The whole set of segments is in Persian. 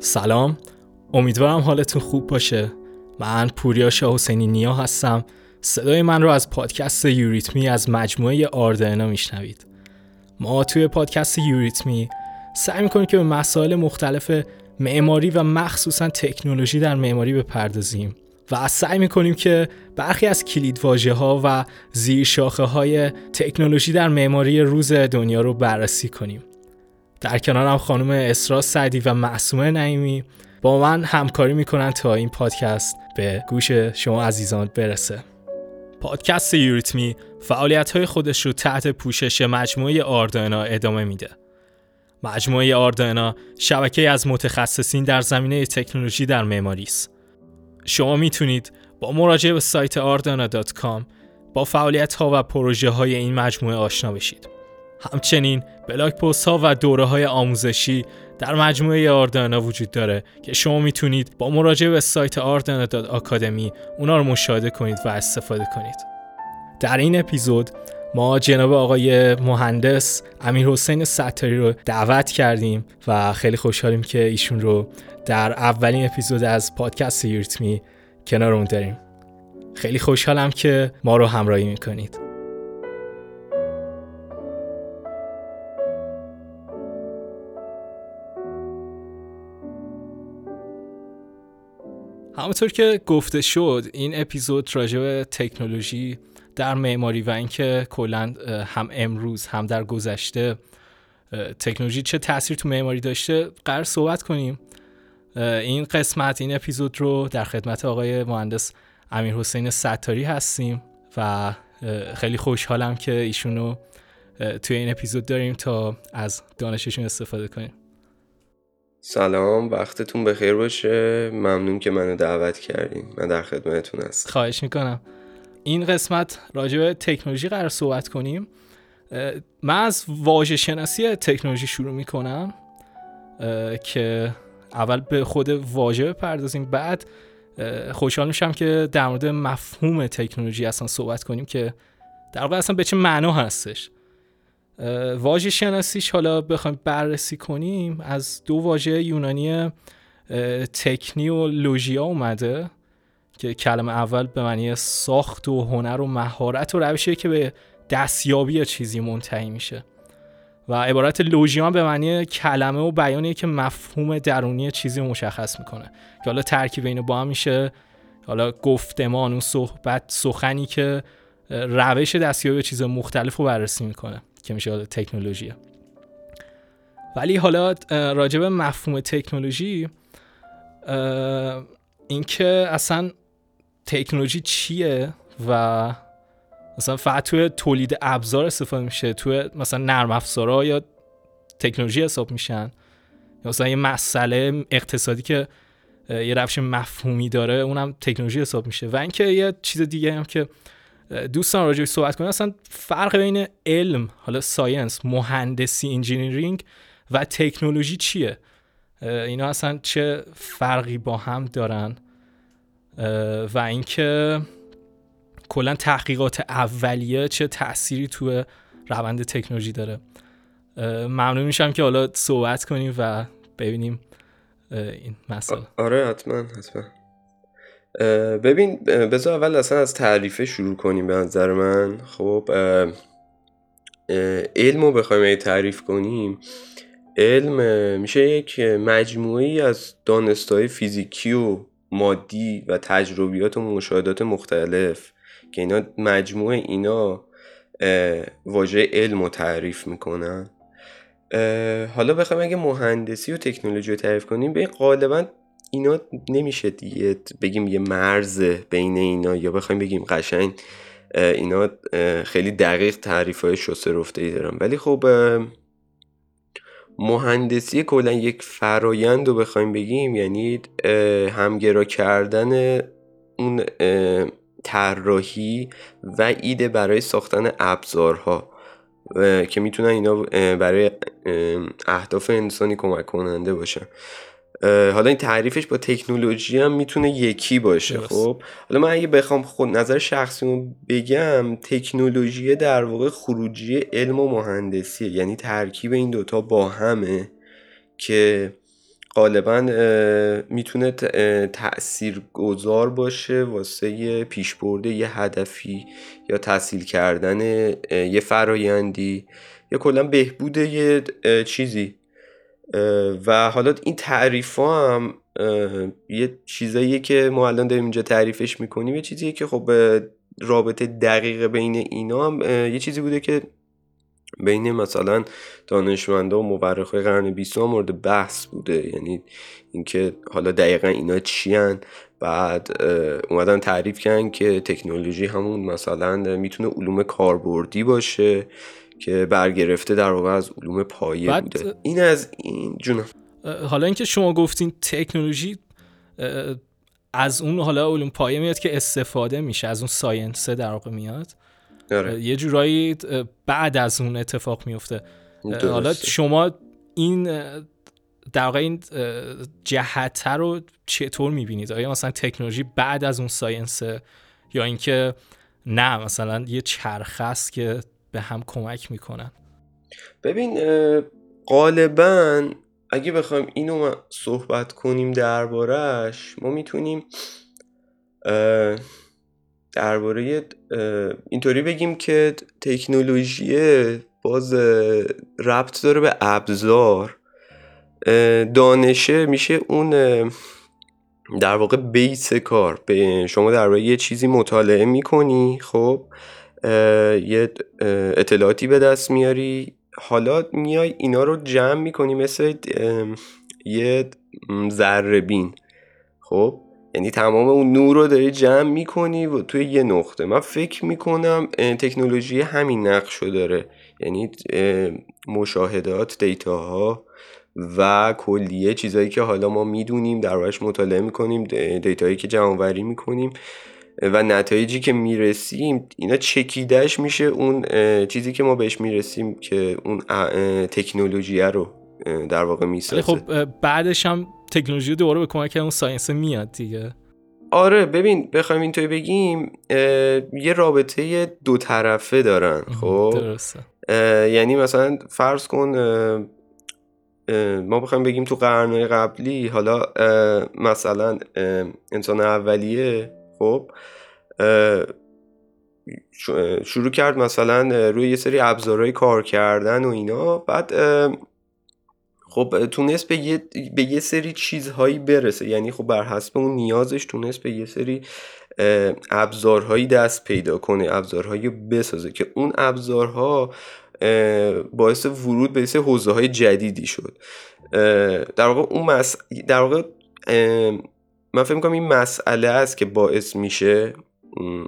سلام. امیدوارم حالتون خوب باشه. من پوریا شاه حسینی نیا هستم. صدای من رو از پادکست یوریتمی از مجموعه آردنا میشنوید. ما توی پادکست یوریتمی سعی می‌کنیم که به مسائل مختلف معماری و مخصوصا تکنولوژی در معماری بپردازیم و سعی می‌کنیم که برخی از کلید ها و زیر شاخه های تکنولوژی در معماری روز دنیا رو بررسی کنیم. در کنارم خانم اسرا سعدی و معصومه نعیمی با من همکاری می‌کنن تا این پادکست به گوش شما عزیزان برسه. پادکست یوریتمی فعالیت های خودش رو تحت پوشش مجموعه آردانا ادامه میده. مجموعه آردانا شبکه از متخصصین در زمینه تکنولوژی در معماری است. شما می‌تونید با مراجعه به سایت ardana.com با فعالیت ها و پروژه های این مجموعه آشنا بشید. همچنین بلاک پست ها و دوره های آموزشی در مجموعه آردانا وجود داره که شما می‌تونید با مراجعه به سایت آردانا آکادمی اونا رو مشاهده کنید و استفاده کنید. در این اپیزود ما جناب آقای مهندس امیر حسین ستاری رو دعوت کردیم و خیلی خوشحالیم که ایشون رو در اولین اپیزود از پادکست یورتمی کنارمون داریم. خیلی خوشحالم که ما رو همراهی می‌کنید. همونطور که گفته شد این اپیزود راجع به تکنولوژی در معماری و اینکه کلا هم امروز هم در گذشته تکنولوژی چه تاثیر تو معماری داشته قرار صحبت کنیم. این قسمت این اپیزود رو در خدمت آقای مهندس امیر حسین ستاری هستیم و خیلی خوشحالم که ایشونو توی این اپیزود داریم تا از دانششون استفاده کنیم. سلام وقتتون بخیر باشه. ممنون که منو دعوت کردین. من در خدمتتون هستم. خواهش می‌کنم. این قسمت راجع به تکنولوژی قرار صحبت کنیم. من از واژه شناسی تکنولوژی شروع می‌کنم که اول به خود واژه بپردازیم. بعد خوشحال میشم که در مورد مفهوم تکنولوژی اصلا صحبت کنیم که در واقع اصلا به چه معنا هستش. واژه شناسیش حالا بخوایم بررسی کنیم از دو واژه یونانی تکنی و لوژیا اومده که کلمه اول به معنی ساخت و هنر و مهارت و روشیه که به دستیابی چیزی منتهی میشه. و عبارت لوژیان به معنی کلمه و بیانیه که مفهوم درونی چیزی مشخص می‌کنه. که حالا ترکیب اینو با هم میشه. حالا گفتمان و صحبت سخنی که روش دستیابی به چیز مختلف رو بررسی می‌کنه. که میشه تکنولوژی. ولی حالا راجب مفهوم تکنولوژی اینکه اصلا تکنولوژی چیه و مثلا فقط توی تولید ابزار استفاده میشه توی مثلا نرم افزارها یا تکنولوژی حساب میشن؟ یا مثلا یه مسئله اقتصادی که یه روش مفهومی داره اونم تکنولوژی حساب میشه. و اینکه یه چیز دیگه هم که دوستان راجع صحبت کنیم اصلا فرق بین علم حالا science مهندسی engineering و تکنولوژی چیه؟ اینا اصلا چه فرقی با هم دارن؟ و اینکه کلا تحقیقات اولیه چه تأثیری تو روند تکنولوژی داره. ممنون میشم که حالا صحبت کنیم و ببینیم این مسئله. آره حتما حتما. ببین بذار اول اصلا از تعریفه شروع کنیم به نظر من. خب علم رو بخوایم تعریف کنیم علم میشه یک مجموعی از دانستهای فیزیکی و مادی و تجربیات و مشاهدات مختلف که اینا مجموعه اینا واژه علم رو تعریف می‌کنن. حالا بخوایم اگه مهندسی و تکنولوژی رو تعریف کنیم به غالبا اینا نمیشه دیگه بگیم یه مرز بین اینا یا بخوایم بگیم قشنگ اینا خیلی دقیق تعریف های شسته رفته ای دارن. ولی خب مهندسی کلا یک فرایند رو بخوایم بگیم یعنی همگرا کردن اون طراحی و ایده برای ساختن ابزارها که می‌تونن اینا برای اهداف انسانی کمک کننده باشن. حالا این تعریفش با تکنولوژی هم می‌تونه یکی باشه خب؟ حالا من اگه بخوام خود نظر شخصیمو بگم تکنولوژی در واقع خروجی علم و مهندسیه. یعنی ترکیب این دوتا با همه که غالبا می‌تونه تأثیر گذار باشه واسه پیشبرده یه هدفی یا تحصیل کردن یه فرایندی یا کلا بهبود یه چیزی. و حالا این تعریف ها هم یه چیزاییه که ما الان داریم اینجا تعریفش می‌کنیم. یه چیزیه که خب رابطه دقیق بین اینا هم یه چیزی بوده که بین مثلا دانشمندا و مورخای قرن بیستم مورد بحث بوده. یعنی اینکه حالا دقیقا اینا چیان. بعد اومدن تعریف کردن که تکنولوژی همون مثلا می‌تونه علوم کاربردی باشه. که برگرفته در واقع از علوم پایه بوده. این از این جونم. حالا اینکه شما گفتین تکنولوژی از اون حالا علوم پایه میاد که استفاده میشه از اون ساینسه در واقع میاد. آره. یه جورایی بعد از اون اتفاق میفته. حالا شما این در واقع این جهت رو چطور می‌بینید؟ آیا مثلا تکنولوژی بعد از اون ساینسه یا اینکه نه مثلا یه چرخه است که به هم کمک می‌کنن. ببین غالبا اگه بخوایم اینو صحبت کنیم دربارهش ما می‌تونیم درباره اینطوری بگیم که تکنولوژی باز ربط داره به ابزار. دانشه میشه اون در واقع بیس کار. به شما در یه چیزی مطالعه می‌کنی خب؟ یه اطلاعاتی به دست میاری. حالا میای اینا رو جمع می‌کنی مثل یه ذره بین. خب؟ یعنی تمام اون نور رو داری جمع می‌کنی و توی یه نقطه. من فکر می‌کنم تکنولوژی همین نقش رو داره. یعنی مشاهدات data ها و کلیه چیزایی که حالا ما می‌دونیم در مطالعه می‌کنیم data یی که جمع می‌کنیم. و نتایجی که می‌رسیم اینا چکیدهش میشه اون چیزی که ما بهش می‌رسیم که اون تکنولوژی رو در واقع می‌سازه. خب بعدش هم تکنولوژی دوباره به کمک اون science میاد دیگه. آره ببین بخوایم اینطوری بگیم یه رابطه دو طرفه دارن خب؟ درسته. یعنی مثلا فرض کن ما بخوایم بگیم تو قرنهای قبلی حالا مثلا انسان اولیه خب شروع کرد مثلا روی یه سری ابزارهای کار کردن و اینا. بعد خب تونست به یه, به یه سری چیزهایی برسه. یعنی خب بر حسب اون نیازش تونست به یه سری ابزارهایی دست پیدا کنه ابزارهایی بسازه که اون ابزارها باعث ورود به سری حوزه های جدیدی شد. در واقع اون مس... در واقع من فکر می‌کنم این مسئله است که باعث میشه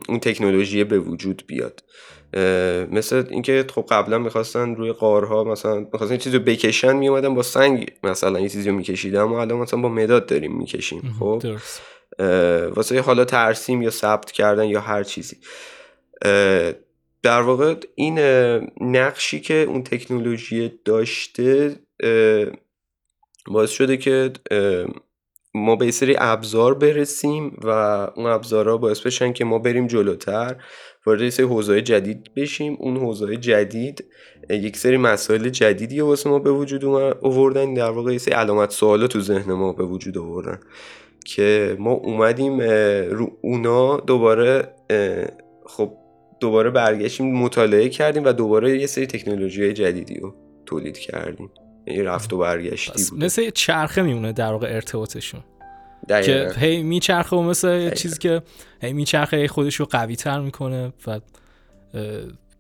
اون تکنولوژی به وجود بیاد. مثل اینکه خب قبلا می‌خواستن روی قارها مثلا می‌خواستن چیزی رو بکشن میومدن با سنگ مثلا یه چیزی رو میکشیدن اما الان مثلا با مداد داریم می‌کشیم خب؟ واسه حالا ترسیم یا ثبت کردن یا هر چیزی. در واقع این نقشی که اون تکنولوژی داشته باعث شده که ما به سری ابزار برسیم و اون ابزارها باعث بشن که ما بریم جلوتر وارد سری حوزه جدید بشیم. اون حوزه جدید یک سری مسائل جدیدی واسه ما به وجود آوردن. در واقع سری علامت سوالا تو ذهن ما به وجود آوردن که ما اومدیم رو اونا دوباره خب دوباره برگشتیم مطالعه کردیم و دوباره یه سری تکنولوژی جدیدی رو تولید کردیم. رفت و برگشتی بود مثل چرخه میمونه در واقع ارتباطشون. که هی میچرخه و مثل چیزی که هی میچرخه خودش رو قوی تر می‌کنه و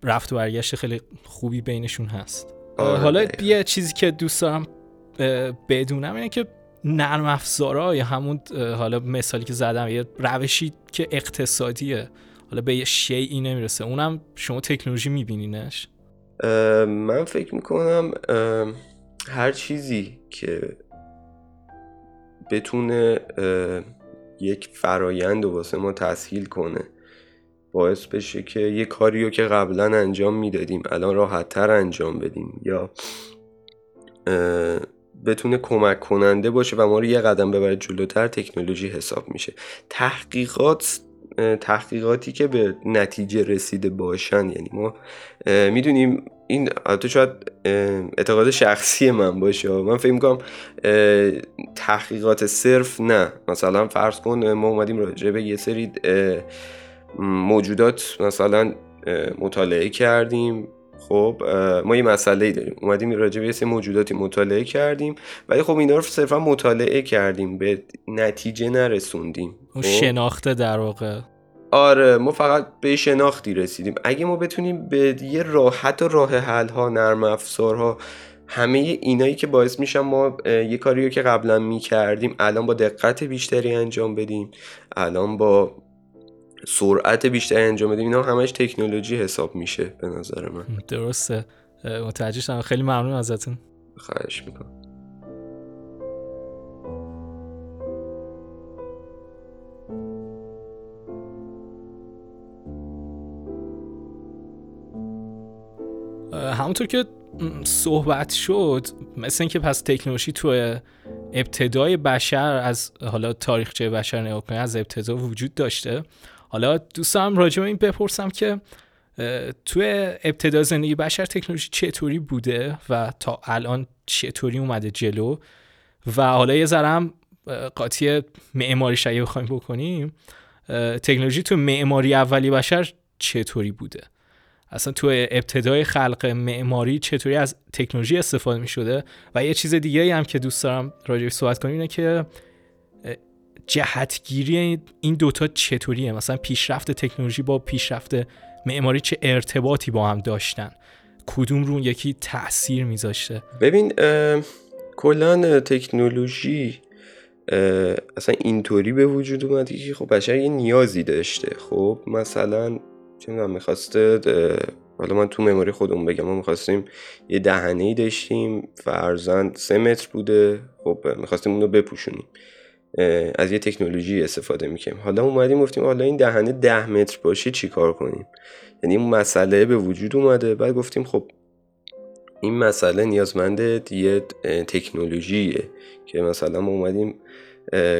رفت و برگشت خیلی خوبی بینشون هست. آره حالا یه چیزی که دوست دارم بدونم اینه که نرم افزارا یا همون حالا مثالی که زدم یه روشی که اقتصادیه. حالا به یه شیعی نمی‌رسه. اونم شما تکنولوژی میبینینش؟ من فکر می‌کنم هر چیزی که بتونه یک فرایند و واسه ما تسهیل کنه باعث بشه که یه کاری رو که قبلا انجام می‌دادیم الان راحتتر انجام بدیم یا بتونه کمک کننده باشه و ما رو یه قدم ببره جلوتر تکنولوژی حساب میشه. تحقیقات تحقیقاتی که به نتیجه رسیده باشن یعنی ما می‌دونیم این البته شاید اعتقاد شخصی من باشه. من فکر می‌کنم تحقیقات صرف نه. مثلا فرض کن ما اومدیم راجع به یه سری موجودات مثلا مطالعه کردیم. خب ما یه مسئله ای داریم. اومدیم راجع به یه سری موجوداتی مطالعه کردیم. ولی خب اینا رو صرفا مطالعه کردیم. به نتیجه نرسوندیم. خب؟ شناخته در واقع. آره ما فقط به شناختی رسیدیم. اگه ما بتونیم به یه راحت و راه حل ها نرم افزارها همه اینایی که باعث میشن ما یه کاری رو که قبلا می‌کردیم الان با دقت بیشتری انجام بدیم الان با سرعت بیشتری انجام بدیم اینا همش تکنولوژی حساب میشه به نظر من. درسته. متوجه شدم. خیلی ممنون ازتون. خواهش می‌کنم. همونطور که صحبت شد مثل اینکه پس تکنولوژی تو ابتدای بشر از حالا تاریخچه بشر نگاه از ابتدا وجود داشته. حالا دوستم راجع به این بپرسم که تو ابتدا زندگی بشر تکنولوژی چطوری بوده و تا الان چطوری اومده جلو؟ و حالا یه ذرم قاطی معماری اگه بخوایم بکنیم تکنولوژی تو معماری اولی بشر چطوری بوده؟ اصلا تو ابتدای خلق معماری چطوری از تکنولوژی استفاده می شده و یه چیز دیگه هم که دوست دارم راجع صحبت کنیم اینه که جهتگیری این دوتا چطوریه؟ مثلا پیشرفت تکنولوژی با پیشرفت معماری چه ارتباطی با هم داشتن؟ کدوم رو یکی تاثیر میذاشته؟ ببین کلا تکنولوژی اصلا اینطوری به وجود اومده که خب بشر یه نیازی داشته. خب مثلا چه می‌دونم می‌خواسته حالا من تو مموری خودمون بگم ما می‌خواستیم یه دهنه ای داشتیم فرزند سه متر بوده. خب می‌خواستیم اونو بپوشونیم. از یه تکنولوژی استفاده می‌کنیم حالا اومدیم گفتیم حالا این دهنه ده متر باشه چی کار کنیم؟ یعنی اون مسئله به وجود اومده. بعد گفتیم خب این مسئله نیازمند یه تکنولوژیه که مثلا ما اومدیم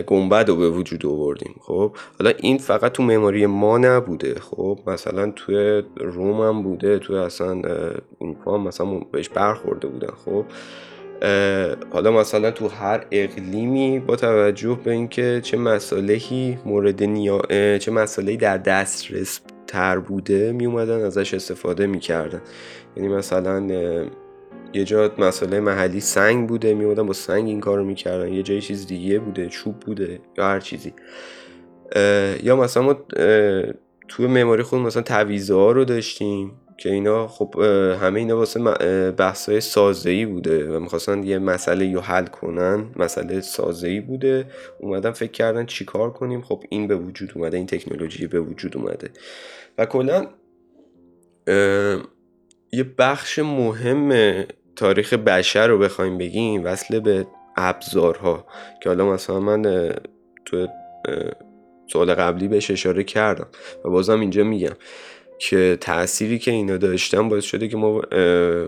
گنبد رو به وجود آوردیم خب؟ حالا این فقط تو معماری ما نبوده خب؟ مثلا توی روم هم بوده توی اصلا اروپا هم مثلا بهش برخورده بودن خب؟ حالا مثلا تو هر اقلیمی با توجه به اینکه چه مسائلی مورد نیا... چه مسئله در دسترس تر بوده می اومدن ازش استفاده می‌کردن. یعنی مثلا یه جا مسئله محلی سنگ بوده می با سنگ این کارو می‌کردن. یه جای چیز دیگه بوده چوب بوده یا هر چیزی. یا مثلا ما توی معماری خود مثلا تعویزه ها رو داشتیم که اینا خب همه اینا واسه بحث های سازهی بوده و می‌خواستن یه مسئله رو حل کنن مسئله سازهی بوده. اومدن فکر کردن چیکار کنیم. خب این به وجود اومده این تکنولوژی به وجود اومده. و کلا یه بخش مهم تاریخ بشر رو بخوایم بگیم وصل به ابزارها. که حالا مثلا من تو سوال قبلی بهش اشاره کردم و بازم اینجا میگم که تأثیری که اینا داشتن باعث شده که ما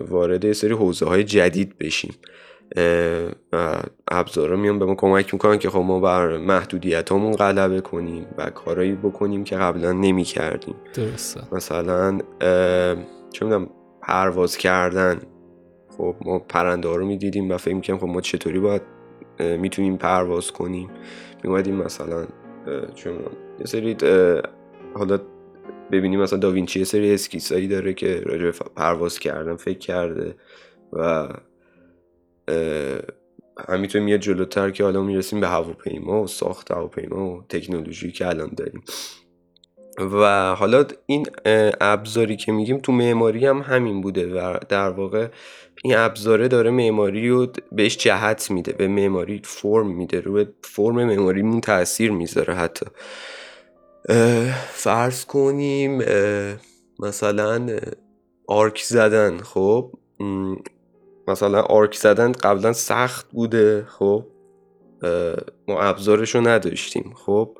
وارد یه سری حوزه های جدید بشیم. ابزارا میان به ما کمک می‌کنن که خب ما بر محدودیت همون غلبه کنیم و کارایی بکنیم که قبلا نمی کردیم درسته. مثلا چه می‌دونم پرواز کردن. خب ما پرنده ها رو می‌دیدیم و فکر می‌کنیم خب ما چطوری باید می‌تونیم پرواز کنیم. میومدیم مثلا چه یه سری حالا ببینیم مثلا داوینچی یه سری اسکیسایی داره که راجع پرواز کردن فکر کرده و همینطور میاد جلوتر که حالا می‌رسیم به هواپیما و ساخت هواپیما و تکنولوژی که الان داریم. و حالا این ابزاری که میگیم تو معماری هم همین بوده و در واقع این ابزاره داره معماری رو بهش جهت میده به معماری فرم میده رو فرم معماریمون تاثیر می‌ذاره حتی. فرض کنیم مثلا arc زدن خب؟ مثلا arc زدن قبلا سخت بوده خب؟ ما ابزارش رو نداشتیم خب؟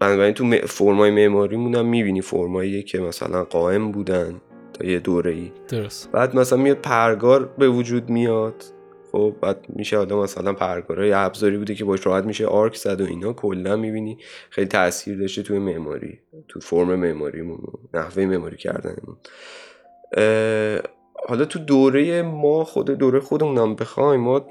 بنابراین تو فرمای معماریمون هم می‌بینی فرمایی که مثلا قائم بودن تا یه دوره ای درست. بعد مثلا میاد پرگار به وجود میاد. خب بعد میشه آدم مثلا پرگارای ابزاری بوده که باش راحت میشه arc زد و اینا. کلا می‌بینی خیلی تاثیر داشته توی معماری تو فرم معماریمون نحوه معماری کردنمون. حالا تو دوره ما خود دوره خودمونم بخوایم ما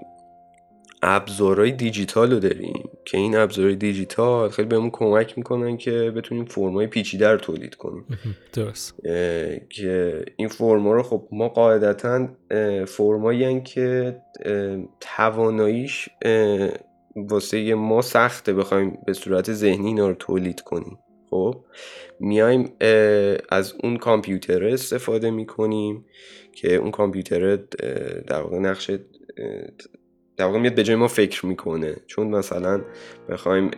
ابزارهای دیجیتال رو داریم که این ابزارهای دیجیتال خیلی بهمون کمک می‌کنن که بتونیم فرمای پیچیده رو تولید کنیم. درست. که این فرما رو خب ما قاعدتا فرمایی که تواناییش واسه ما سخته بخوایم به صورت ذهنی اینا رو تولید کنیم. خب؟ میایم از اون کامپیوتر استفاده می‌کنیم که اون کامپیوتر در واقع نقش در واقع میاد به جای ما فکر می‌کنه. چون مثلا بخوایم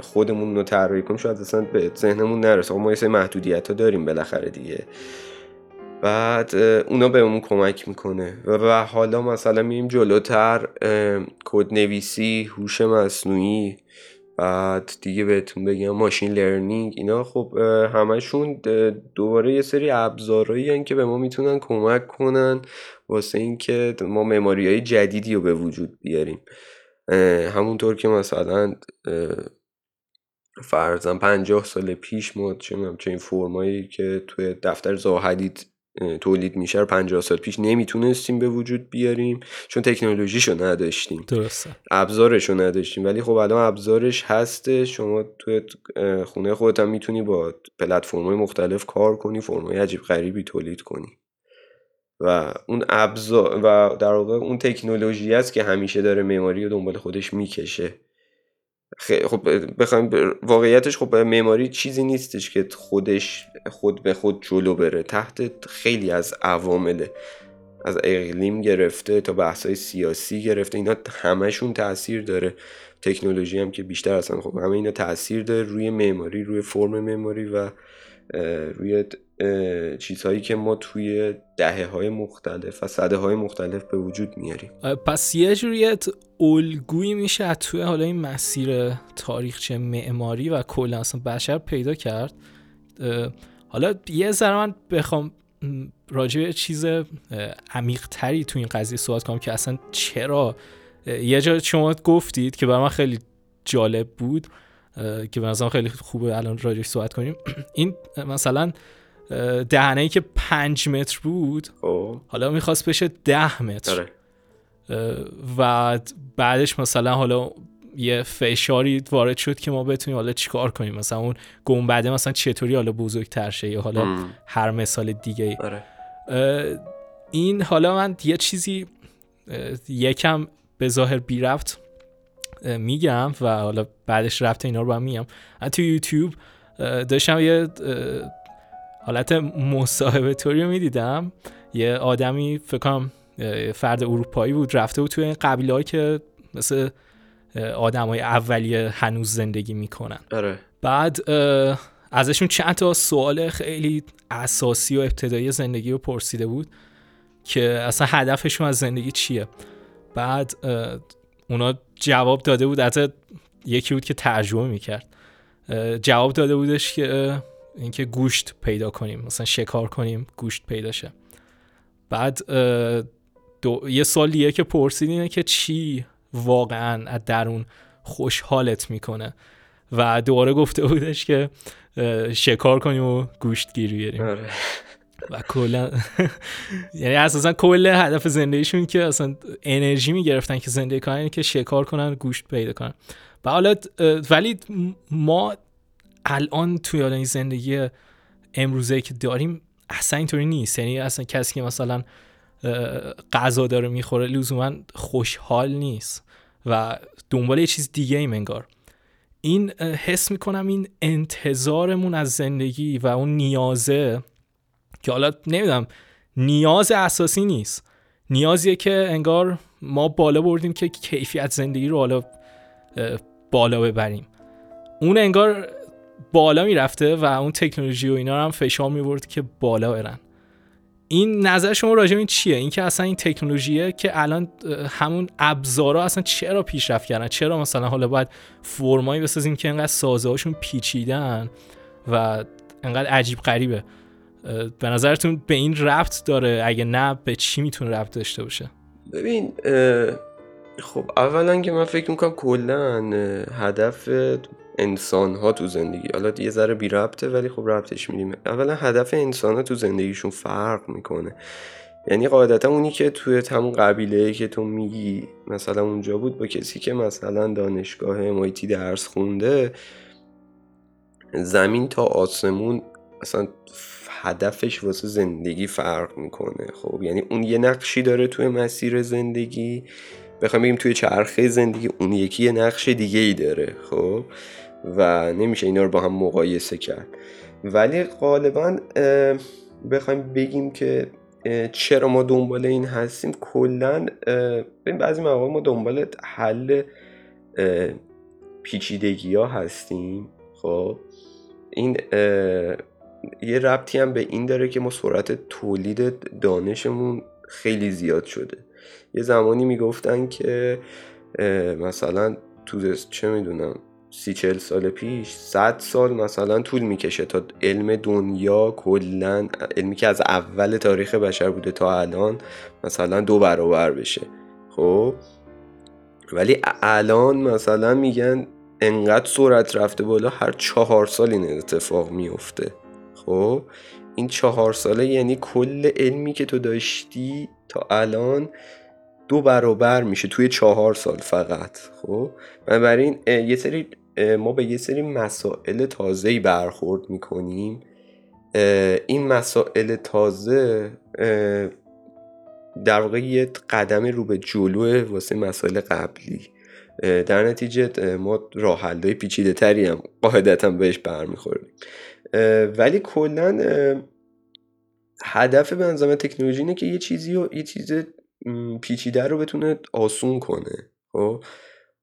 خودمون رو طراحی کنیم شاید اصلا به ذهنمون نرسه. ما یه محدودیت ها داریم بالاخره دیگه. بعد اونا بهمون کمک می‌کنه. و, حالا مثلا میریم جلوتر کد نویسی هوش مصنوعی بعد دیگه بهتون بگم ماشین لرنینگ اینا خب همشون دوباره یه سری ابزارهایی که به ما می‌تونن کمک کنن. واسه اینکه ما مماری های جدیدی رو به وجود بیاریم. همونطور که مثلا فرزن پنجاه سال پیش ما چه این فرمایی که توی دفتر زاهدید تولید میشه رو 50 سال پیش نمی‌تونستیم به وجود بیاریم چون تکنولوژیشو نداشتیم. درسته. ابزارشو نداشتیم. ولی خب الان ابزارش هسته شما توی خونه خودت هم می‌تونی با پلتفرم‌های مختلف کار کنی فرمای عجیب غریبی تولید کنی. و اون ابزار و در واقع اون تکنولوژی است که همیشه داره معماری رو دنبال خودش می‌کشه. خب بخوایم واقعیتش خب معماری چیزی نیستش که خودش خود به خود جلو بره. تحت خیلی از عوامل از اقلیم گرفته تا بحث سیاسی گرفته اینا همشون تاثیر داره. تکنولوژی هم که بیشتر هستن خب همه اینا تاثیر داره روی معماری روی فرم معماری و روی چیزهایی که ما توی دهه های مختلف و صده های مختلف به وجود میاریم. پس یه جوریت الگویی میشه توی حالا این مسیر تاریخچه معماری و کلا اصلا بشر پیدا کرد. حالا یه ذره من بخوام راجع به چیز عمیق تری تو این قضیه صحبت کنم که اصلا چرا؟ یه جا شما گفتید که برای من خیلی جالب بود که به خیلی خوبه الان راجعش صحبت کنیم. این مثلا دهنه ای که پنج متر بود خب. حالا می‌خواست بشه ده متر آره. و بعدش مثلا حالا یه فشاری وارد شد که ما بتونیم حالا چیکار کنیم مثلا اون گنبده مثلا چطوری حالا بزرگتر شه یا حالا هر مثال دیگه ای آره. این حالا من یه چیزی یکم به ظاهر بی رفت میگم و حالا بعدش رفت اینا رو هم میگم تو یوتیوب داشتم یه حالت مصاحبه توری رو می‌دیدم. یه آدمی فکر کنم فرد اروپایی بود رفته بود توی این قبیله که مثل آدم های اولیه هنوز زندگی می‌کنن. آره. بعد ازشون چند تا سوال خیلی اساسی و ابتدایی زندگی رو پرسیده بود که اصلا هدفشون از زندگی چیه. بعد اونا جواب داده بود از یکی بود که ترجمه می‌کرد. جواب داده بودش که اینکه گوشت پیدا کنیم مثلا شکار کنیم گوشت پیدا شه. بعد دو... یه سوالیه که پرسید اینه که چی واقعا از درون خوشحالت می‌کنه؟ و دوباره گفته بودش که شکار کنیم و گوشت گیر بیاریم آره. و کلا یعنی اساسا کل هدف زندگیشون که اصلا انرژی می‌گرفتن که زندگی کنن که شکار کنن گوشت پیدا کنن. و حالا ولی ما الان توی این زندگی امروزه که داریم اصلا اینطوری نیست. یعنی اصلا کسی که مثلا غذا داره می‌خوره لزوما خوشحال نیست و دنبال یه چیز دیگه ایم انگار. این حس می‌کنم این انتظارمون از زندگی و اون نیازه که حالا نمی‌دونم نیاز اساسی نیست. نیازیه که انگار ما بالا بردیم که کیفیت زندگی رو حالا بالا ببریم. اون انگار بالا می‌رفته و اون تکنولوژی و اینا رو هم فشار میورد که بالا برن. این نظر شما راجع این چیه؟ اینکه اصلا این تکنولوژیه که الان همون ابزارا اصلا چرا پیشرفت کردن؟ چرا مثلا حالا باید فرمایی بسازیم که انقدر سازه هاشون پیچیدن و انقدر عجیب غریبه؟ به نظرتون به این ربط داره؟ اگه نه به چی می‌تونه ربط داشته باشه؟ ببین خب اولا که من فکر می‌کنم کلا هدف انسان ها تو زندگی. حالا یه ذره بی ربطه ولی خب ربطش میدیم. اولا هدف انسان ها تو زندگیشون فرق می‌کنه. یعنی قاعدتا اونی که توی همون قبیله که تو میگی مثلا اونجا بود با کسی که مثلا دانشگاه امایتی درس خونده زمین تا آسمون اصلا هدفش واسه زندگی فرق می‌کنه. خب یعنی اون یه نقشی داره توی مسیر زندگی. بخوام بگیم توی چرخه زندگی اون یکی یه نقش دیگه ای داره. خب و نمیشه اینا رو با هم مقایسه کرد. ولی غالبا بخوایم بگیم که چرا ما دنبال این هستیم کلا ببین بعضی مواقع ما دنبال حل پیچیدگی ها هستیم. خب؟ این یه ربطی هم به این داره که ما سرعت تولید دانشمون خیلی زیاد شده. یه زمانی می‌گفتن که مثلا تو چه می‌دونم سی چل سال پیش صد سال مثلا طول می‌کشه تا علم دنیا کلا علمی که از اول تاریخ بشر بوده تا الان مثلا دو برابر بشه. خب؟ ولی الان مثلا میگن انقدر سرعت رفته بالا هر چهار سال این اتفاق میفته. خب؟ این چهار ساله یعنی کل علمی که تو داشتی تا الان دو برابر میشه توی چهار سال فقط. خب؟ بنابراین یه سری ما به یه سری مسائل تازه‌ای برخورد می‌کنیم. این مسائل تازه در واقع یه قدم رو به جلو واسه مسائل قبلی. در نتیجه ما راه پیچیده تری هم قاعدتا بهش برمیخوریم. ولی کلا هدف به نظام تکنولوژی اینه که یه چیزی رو یه چیز پیچیده رو بتونه آسون کنه خب؟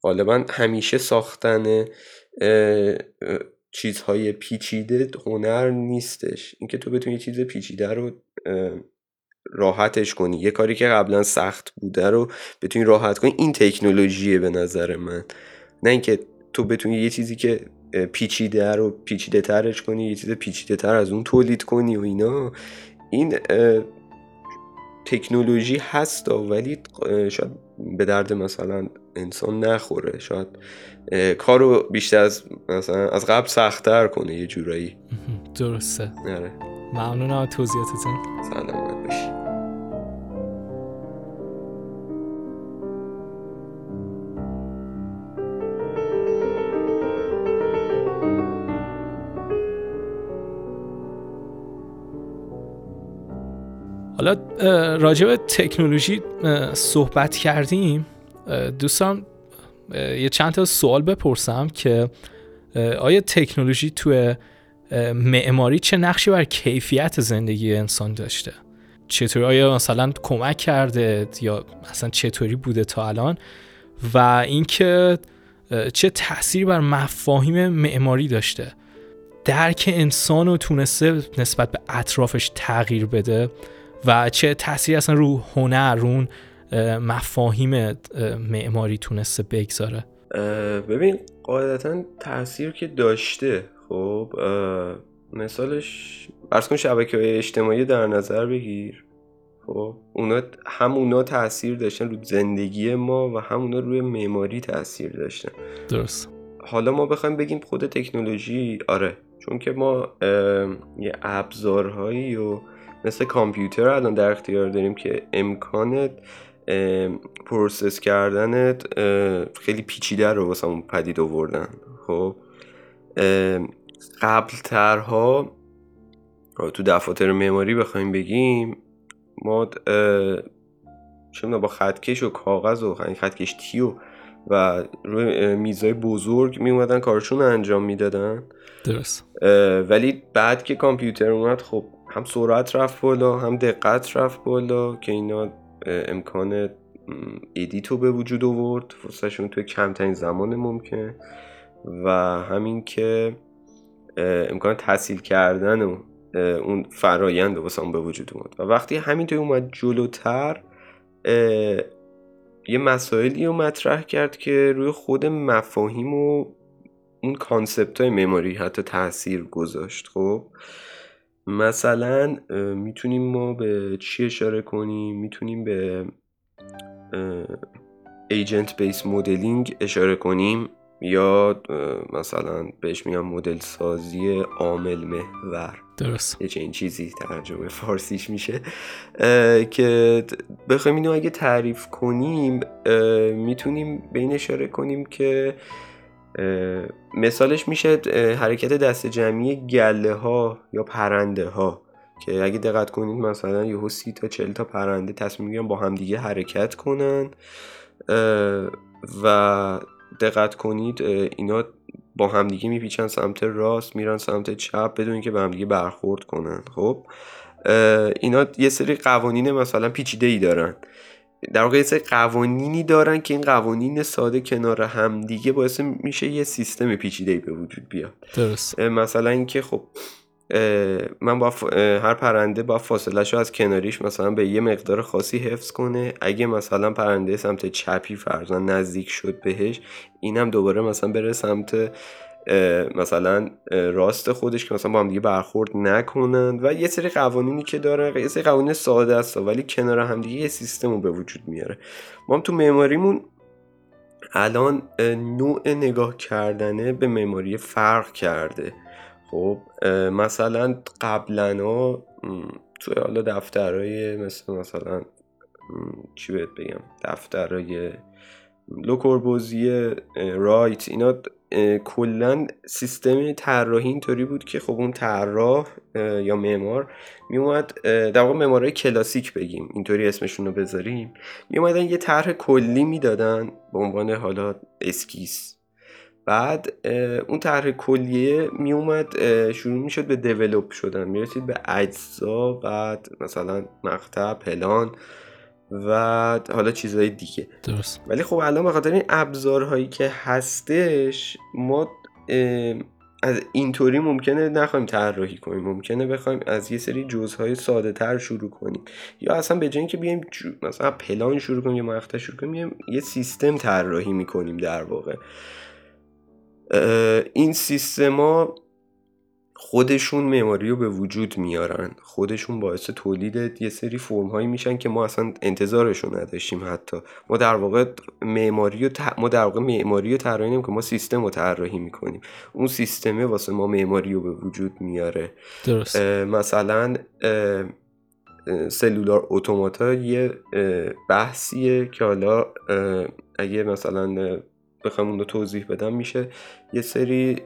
غالبا همیشه ساختن چیزهای پیچیده هنر نیستش. اینکه تو بتونی یه چیز پیچیده رو راحتش کنی. یه کاری که قبلا سخت بوده رو بتونی راحت کنی. این تکنولوژیه به نظر من. نه اینکه تو بتونی یه چیزی که پیچیده رو پیچیده ترش کنی یه چیز پیچیده تر از اون تولید کنی و اینا. این تکنولوژی هست ولی شاید به درد مثلا انسان نخوره. شاید کارو بیشتر از مثلا از قبل سختتر کنه یه جورایی. درسته. آره. ممنونم توضیحاتتون. سلامت باشی. حالا راجع به تکنولوژی صحبت کردیم. دوستان یه چند تا سوال بپرسم که آیا تکنولوژی توی معماری چه نقشی بر کیفیت زندگی انسان داشته؟ چطوری؟ آیا مثلا کمک کرده یا مثلا چطوری بوده تا الان؟ و اینکه چه تأثیری بر مفاهیم معماری داشته؟ درک انسان رو تونسته نسبت به اطرافش تغییر بده و چه تاثیری اصلا رو هنر رون مفاهیم معماری تونسته بگذاره. ببین قاعدتا تاثیر که داشته خب مثالش برس کن شبکه های اجتماعی در نظر بگیر. خب اونا هم اونا تاثیر داشتن رو زندگی ما و هم اونا روی معماری تاثیر داشتن. درست. حالا ما بخوایم بگیم خود تکنولوژی آره چون که ما یه ابزارهایی و مثل کامپیوتر الان در اختیار داریم که امکانت پروسس کردنت خیلی پیچیده رو واسه پدید آوردن. خب قبل ترها تو دفاتر معماری بخوایم بگیم ما چه با خطکش و کاغذ و خطکش تیو و روی میزای بزرگ می اومدن کارشون انجام می‌دادن. درست. ولی بعد که کامپیوتر اومد خب هم سرعت رفت بالا هم دقت رفت بالا که اینا امکان ادیتو به وجود آورد. فرصتشون توی کمترین زمان ممکن. و همین که امکان تحصیل کردن و اون فرایند واسه به وجود اومد. و وقتی همینطور اومد جلوتر یه مسائلی رو مطرح کرد که روی خود مفاهیم و اون concept های معماری حتی تاثیر گذاشت خب؟ مثلا می‌تونیم ما به چی اشاره کنیم؟ می‌تونیم به agent based modeling اشاره کنیم؟ یا مثلا بهش میگم مدل سازی عامل محور. درست. یه این چیزی ترجمه فارسیش میشه. که بخوایم اینو اگه تعریف کنیم می‌تونیم به این اشاره کنیم که مثالش میشه حرکت دست جمعی گله ها یا پرنده ها که اگه دقت کنید مثلا یهو سی تا چل تا پرنده تصمیم می‌گیرن با همدیگه حرکت کنن. و دقت کنید اینا با همدیگه میپیچن سمت راست میرن سمت چپ بدون اینکه به همدیگه برخورد کنن. خب اینا یه سری قوانین مثلا پیچیده ای دارن. در واقع یه قوانینی دارن که این قوانین ساده کنار همدیگه باعث میشه یه سیستم پیچیده ای به وجود بیاد. درست. مثلا اینکه خب من با هر پرنده با فاصله شو از کناریش مثلا به یه مقدار خاصی حفظ کنه. اگه مثلا پرنده سمت چپی فرزن نزدیک شد بهش اینم دوباره مثلا بره سمت مثلا راست خودش که مثلا با هم دیگه برخورد نکنند و یه سری قوانینی که دارن یه سری قوانین ساده است ولی کنار هم دیگه یه سیستم رو به وجود میاره. ما هم تو معماریمون الان نوع نگاه کردنه به معماری فرق کرده. خب مثلا قبلا توی حالا دفترهای مثل مثلا چی بهت بگم دفترهای لوکوربوزیه رایت اینا کلا سیستم طراحی اینطوری بود که خب اون طراح یا معمار میومد در واقع معمارای کلاسیک بگیم اینطوری اسمشون رو بذاریم. میومدن یه طرح کلی می‌دادن به عنوان حالا اسکیس. بعد اون طرح کلیه میومد شروع می‌شد به develop شدن. می‌رسید به اجزا بعد مثلا مقطع پلان. و حالا چیزهای دیگه. درست. ولی خب الان به خاطر این ابزارهایی که هستش ما از اینطوری ممکنه نخوایم طراحی کنیم. ممکنه بخوایم از یه سری جزهای ساده تر شروع کنیم. یا اصلا به جای اینکه بیایم مثلا پلان شروع کنیم یا مقطع شروع کنیم یه سیستم طراحی می‌کنیم در واقع. این سیستما خودشون معماری رو به وجود میارن. خودشون باعث تولید یه سری فرم هایی میشن که ما اصلا انتظارشون نداشتیم حتی. ما در واقع معماری رو ما در واقع معماری رو طراحی که ما سیستم رو طراحی می‌کنیم. اون سیستمه واسه ما معماری رو به وجود میاره. درست. مثلا سلولار اتوماتا یه بحثیه که حالا اگه مثلا بخوام اون رو توضیح بدم. میشه یه سری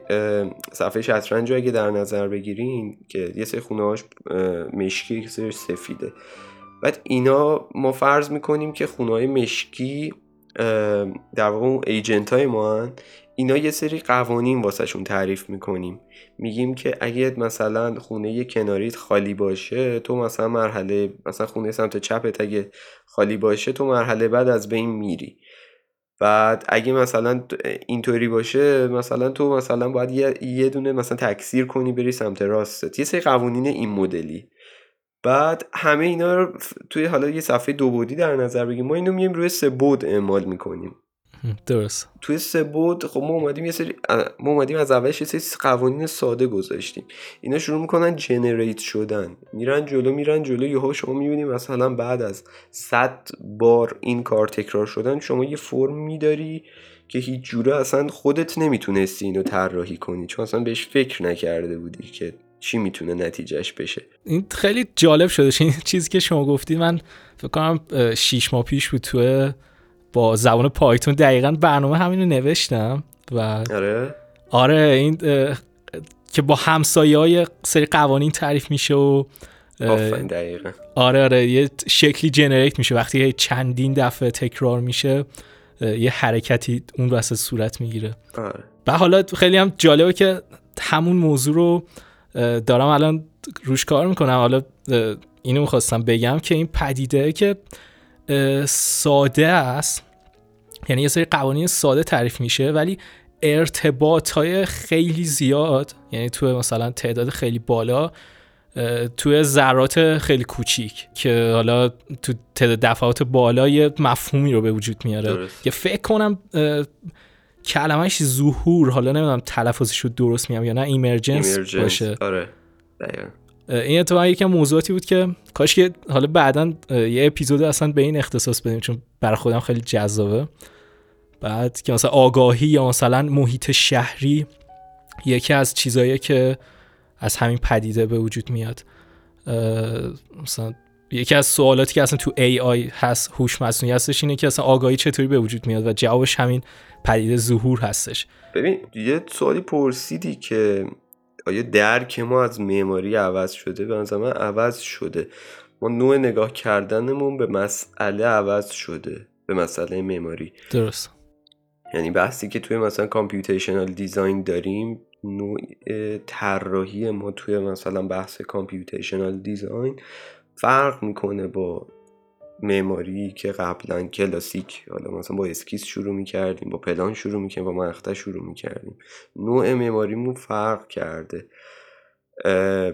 صفحه شطرنج رو اگه در نظر بگیرین که یه سری خونه هاش مشکی یه سری سفیده. بعد اینا ما فرض می‌کنیم که خونه های مشکی در واقع اون ایجنت های ما هن. اینا یه سری قوانین واسهشون تعریف می‌کنیم. میگیم که اگه مثلا خونه کناریت خالی باشه تو مثلا مرحله مثلا خونه سمت چپت اگه خالی باشه تو مرحله بعد از بین میری. بعد اگه مثلا اینطوری باشه مثلا تو مثلا باید یه, دونه مثلا تکثیر کنی بری سمت راستت. یه سری قوانین این مدلی. بعد همه اینا رو توی حالا یه صفحه دو بودی در نظر بگیم ما اینو میایم روی سه بود اعمال می‌کنیم. درست. توی سه بود خب ما اومدیم یه سری ما اومدیم از اولش یه سری قوانین ساده گذاشتیم. اینا شروع می‌کنن جنریت شدن. میرن جلو میرن جلو یهو شما می‌بینی مثلا بعد از 100 بار این کار تکرار شدن شما یه فرم میداری که هیچ جوره اصلا خودت نمی‌تونستی اینو طراحی کنی. چون اصلا بهش فکر نکرده بودی که چی می‌تونه نتیجهش بشه. این خیلی جالب شده. این چیزی که شما گفتی من فکر کنم 6 ماه پیش بود تو با زبان پایتون دقیقا برنامه همینو نوشتم. و آره. آره این که با همسایه های سری قوانین تعریف میشه و دقیقا. آره آره یه شکلی جنریت میشه. وقتی چندین دفعه تکرار میشه یه حرکتی اون وسط صورت می‌گیره. آره. و حالا خیلی هم جالبه که همون موضوع رو دارم الان روش کار می‌کنم. حالا اینو می‌خواستم بگم که این پدیده که ساده است. یعنی یه سری قوانین ساده تعریف میشه ولی ارتباط های خیلی زیاد یعنی تو مثلا تعداد خیلی بالا توی ذرات خیلی کوچیک که حالا تو تعداد دفعات بالا یه مفهومی رو به وجود میاره. که فکر کنم کلمهش ظهور حالا نمی‌دونم تلفظش رو درست میام یا نه ایمرجنس باشه. آره این اتفاقا یکم موضوعاتی بود که کاش که حالا بعدا یه اپیزود اصلا به این اختصاص بدیم چون برای خودم خیلی جذابه. بعد که مثلا آگاهی یا مثلا محیط شهری یکی از چیزایی که از همین پدیده به وجود میاد. مثلا یکی از سوالاتی که اصلا تو AI هست هوش مصنوعی هستش اینه که اصلا آگاهی چطوری به وجود میاد و جوابش همین پدیده ظهور هستش. ببین یه سوالی پرسیدی که آیا درک ما از معماری عوض شده؟ به نظر من عوض شده. ما نوع نگاه کردنمون به مسئله عوض شده. به مسئله معماری. درست. یعنی بحثی که توی مثلا کامپیوتیشنال دیزاین داریم نوع طراحی ما توی مثلا بحث کامپیوتیشنال دیزاین فرق می‌کنه با معماری که قبلا کلاسیک حالا مثلا با اسکیس شروع می‌کردیم با پلان شروع می‌کردیم با مقطع شروع می‌کردیم. نوع معماریمون فرق کرده.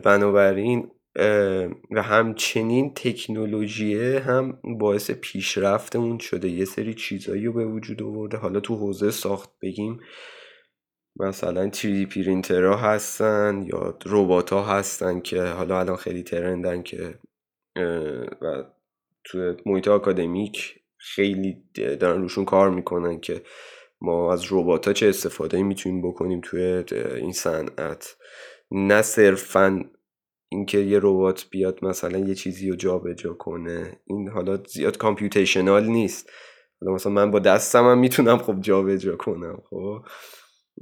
بنابراین و همچنین تکنولوژیه هم باعث پیشرفتمون شده. یه سری چیزایی رو به وجود آورده. حالا تو حوزه ساخت بگیم. مثلا 3D پرینترها هستن یا روبات ها هستن که حالا الان خیلی trend ن که و تو محیط آکادمیک خیلی دارن روشون کار می‌کنن که ما از ربات ها چه استفاده می‌تونیم بکنیم توی این صنعت. نه صرفا اینکه یه ربات بیاد مثلا یه چیزی رو جابجا کنه. این حالا زیاد کامپیوتیشنال نیست. حالا مثلا من با دستم هم می‌تونم خب جابجا کنم خب؟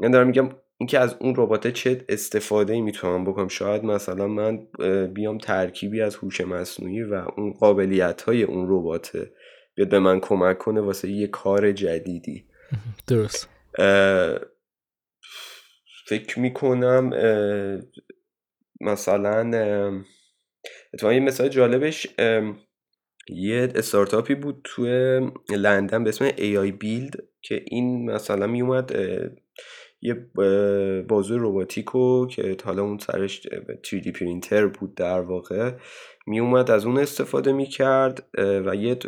من دارم میگم اینکه از اون ربات چه استفاده ای می‌تونم بکنم. شاید مثلا من بیام ترکیبی از هوش مصنوعی و اون قابلیت های اون ربات بیاد به من کمک کنه واسه یه کار جدیدی. درست. فکر می‌کنم مثلا اتفاقا یه مثال جالبش یه استارتاپی بود توی لندن به اسم AI بیلد که این مثلا میومد یه بازو روباتیکو که حالا اون سرش 3D پرینتر بود در واقع می اومد از اون استفاده می کرد و یه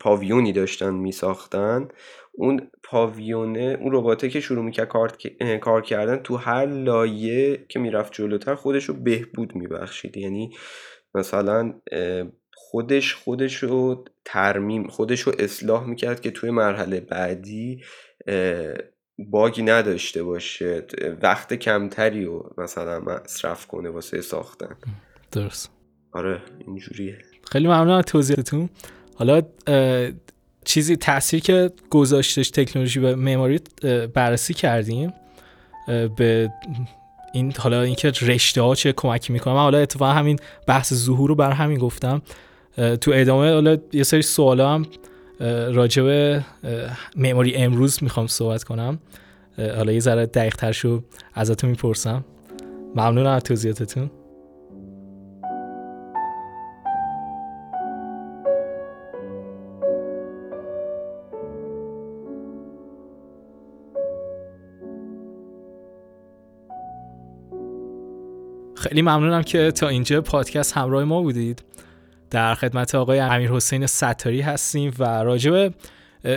پاویونی داشتن می ساختن اون پاویونه اون رباته که شروع می‌کرد کار, کار کردن تو هر لایه که می‌رفت جلوتر خودش رو بهبود میبخشید. یعنی مثلا خودش خودش رو ترمیم خودش رو اصلاح می‌کرد که توی مرحله بعدی باگی نداشته باشه وقت کمتری رو مثلا مصرف کنه واسه ساختن. درست. آره اینجوریه. خیلی ممنون از توضیحتون حالا چیزی تاثیر که گذاشتش تکنولوژی به معماری بررسی کردیم به این حالا اینکه رشته ها چه کمکی می‌کنه من حالا اتفاقا همین بحث ظهور رو بر همین گفتم. تو ادامه حالا یه سری سوالا هم راجع به معماری امروز می‌خوام صحبت کنم. حالا یه ذره دقیق تر شو ازتون می‌پرسم. ممنون از توضیحاتتون. خیلی ممنونم که تا اینجا پادکست همراه ما بودید. در خدمت آقای امیر حسین ستاری هستیم و راجع به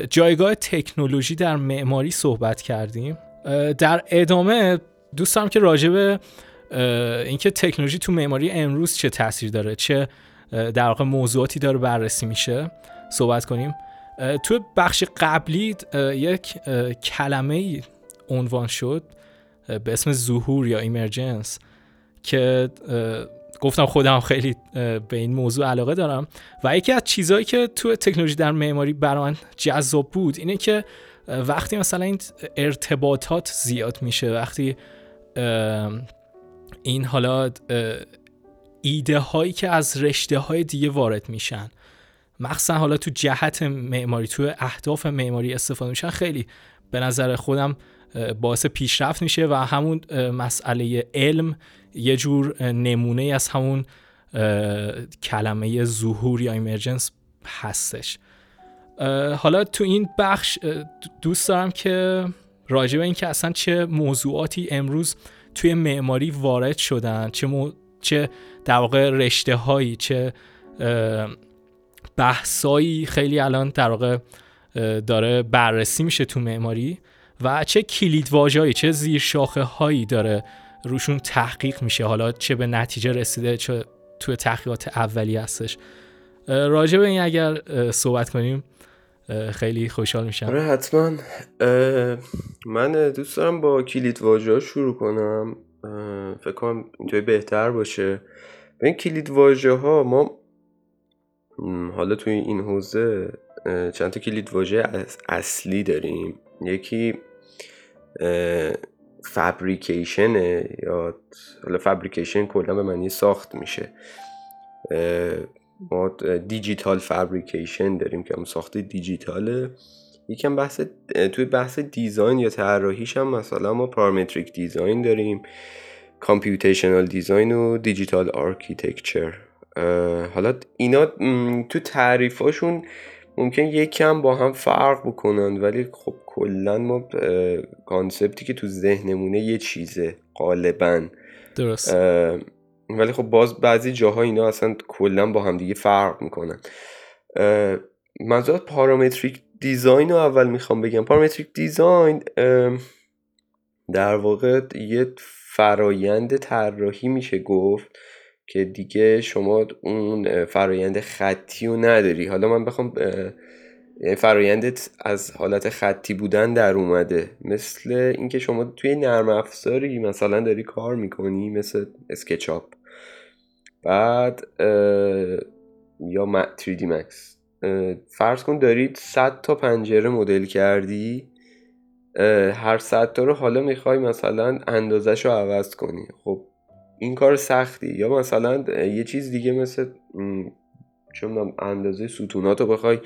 جایگاه تکنولوژی در معماری صحبت کردیم. در ادامه دوست دارم که راجع به اینکه تکنولوژی تو معماری امروز چه تاثیر داره چه در واقع موضوعاتی داره بررسی میشه صحبت کنیم. تو بخش قبلی یک کلمه عنوان شد به اسم ظهور یا ایمرجنس که گفتم خودم خیلی به این موضوع علاقه دارم. و یکی از چیزهایی که تو تکنولوژی در معماری برای من جذاب بود اینه که وقتی مثلا این ارتباطات زیاد میشه وقتی این حالا ایده هایی که از رشته های دیگه وارد میشن مخصوصا حالا تو جهت معماری تو اهداف معماری استفاده میشن خیلی به نظر خودم باعث پیشرفت میشه و همون مسئله علم یه جور نمونه از همون کلمه ظهور یا ایمرجنس هستش. حالا تو این بخش دوست دارم که راجع به اینکه اصلا چه موضوعاتی امروز توی معماری وارد شدن چه, چه در واقع رشته هایی چه بحثایی خیلی الان در واقع داره بررسی میشه تو معماری و چه کلید چه زیر شاخه هایی داره روشون تحقیق میشه. حالا چه به نتیجه رسیده چه توی تحقیقات اولی هستش. راجع به این اگر صحبت کنیم خیلی خوشحال میشم. آره حتما. من دوست دارم با کلید واژه شروع کنم. فکر کنم اینطوری بهتر باشه. به این کلید واژه ها ما حالا توی این حوزه چند تا کلید واژه اصلی داریم. یکی fabrication یا حالا fabrication کلا به معنی ساخت میشه. ما digital fabrication داریم که هم ساخت دیجیتاله. یکم بحث توی بحث design یا طراحیش هم مثلا ما parametric design داریم. computational design و digital architecture حالا اینا تو تعریفاشون ممکن یک کم با هم فرق بکنن ولی خب کلا ما concept ی که تو ذهنمونه یه چیزه غالبا. درست ولی خب باز بعضی جاها اینا اصلا کلا با هم دیگه فرق می‌کنن. منظورت parametric design رو اول می‌خوام بگم. parametric design در واقع یه فرایند طراحی میشه گفت. که دیگه شما اون فرایند خطی رو نداری. حالا من بخوام یعنی فرایندت از حالت خطی بودن در اومده. مثل اینکه شما توی نرم افزاری مثلا داری کار می‌کنی مثل اسکچاپ. بعد یا 3D Max فرض کن دارید 100 تا پنجره مدل کردی. هر 100 تا رو حالا می‌خوای مثلا اندازش رو عوض کنی. خب این کار سختی. یا مثلا یه چیز دیگه مثل چون اندازه ستونات رو بخوای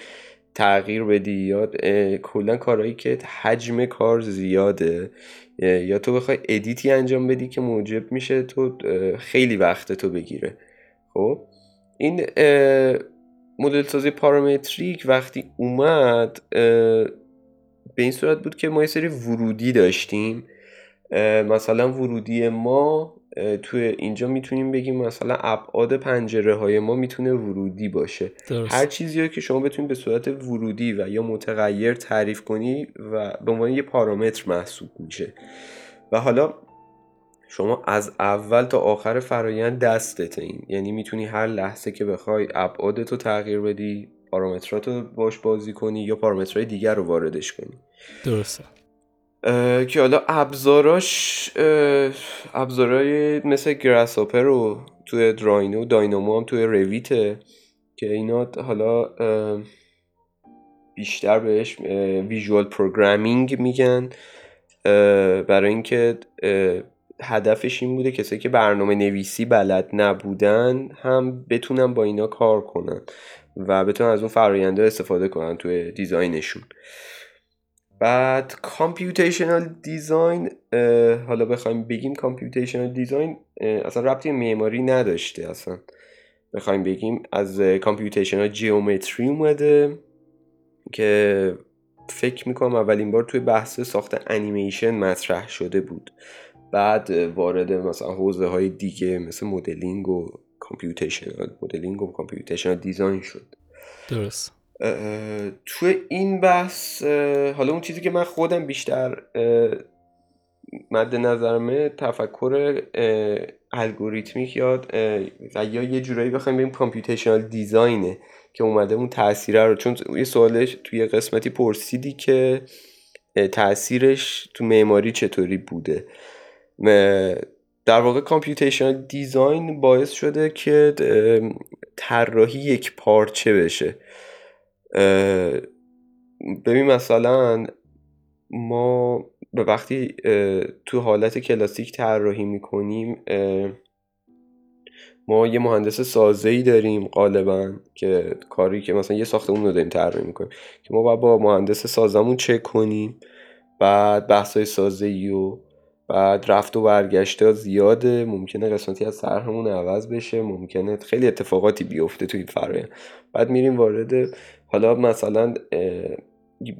تغییر بدی یا کلا کارهایی که حجم کار زیاده یا تو بخوای ادیتی انجام بدی که موجب میشه تو خیلی وقت تو بگیره. خب؟ این مدل سازی پارامتریک وقتی اومد به این صورت بود که ما یه سری ورودی داشتیم. مثلا ورودی ما توی اینجا می‌تونیم بگیم مثلا ابعاد پنجره های ما می‌تونه ورودی باشه. درست. هر چیزی که شما بتونید به صورت ورودی و یا متغیر تعریف کنی و به عنوان یه پارامتر محسوب میشه. و حالا شما از اول تا آخر فرایند دستت این. یعنی می‌تونی هر لحظه که بخوای ابعادت تغییر بدی پارامترات باش بازی کنی یا پارامترهای دیگر رو واردش کنی. درسته. که حالا ابزاراش ابزارهای مثل گراسوپر رو توی دراینو داینامو هم توی رویته که اینا حالا بیشتر بهش ویژوال پروگرامینگ میگن برای اینکه هدفش این بوده کسایی که برنامه نویسی بلد نبودن هم بتونن با اینا کار کنن و بتونن از اون فراینده استفاده کنن توی design شون. بعد computational design حالا بخوایم بگیم computational design اصلا ربطی معماری نداشته اصلا. بخوایم بگیم از computational geometry اومده که فکر می‌کنم اولین بار توی بحث ساخت انیمیشن مطرح شده بود. بعد وارد مثلا حوزه های دیگه مثل مدلینگ و computational modeling و computational design شد. درست. توی این بحث حالا اون چیزی که من خودم بیشتر مد نظرمه تفکر الگوریتمیک یا یا یه جورایی بخوایم بگیم computational design ه که اومده اون تاثیره رو. چون یه سوالش توی قسمتی پرسیدی که تاثیرش تو معماری چطوری بوده. در واقع کامپیوتیشنال دیزاین باعث شده که طراحی یک پارچه بشه. ببین مثلا ما به وقتی تو حالت کلاسیک طراحی می‌کنیم ما یه مهندس سازه ای داریم غالبا که کاری که مثلا یه ساختمون رو داریم طراحی می‌کنیم که ما باید با مهندس سازمون چک کنیم بعد بحث های سازه ای و بعد رفت و برگشت ها زیاده. ممکنه قسمتی از طرحمون عوض بشه. ممکنه خیلی اتفاقاتی بیفته تو این فرایند. بعد میریم وارد حالا مثلا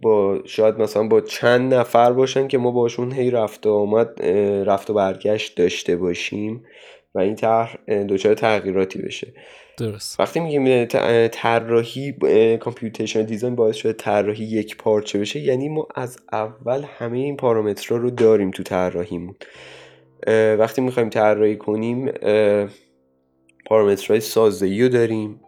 با شاید مثلا با چند نفر باشن که ما باشون هی رفت و آمد رفت و برگشت داشته باشیم و این طرح دچار تغییراتی بشه. درست. وقتی میگیم طراحی computation design باعث شده طراحی یک پارچه بشه یعنی ما از اول همه این پارامترها رو داریم تو طراحیمون. وقتی می‌خوایم طراحی کنیم پارامترهای سازه‌ای رو داریم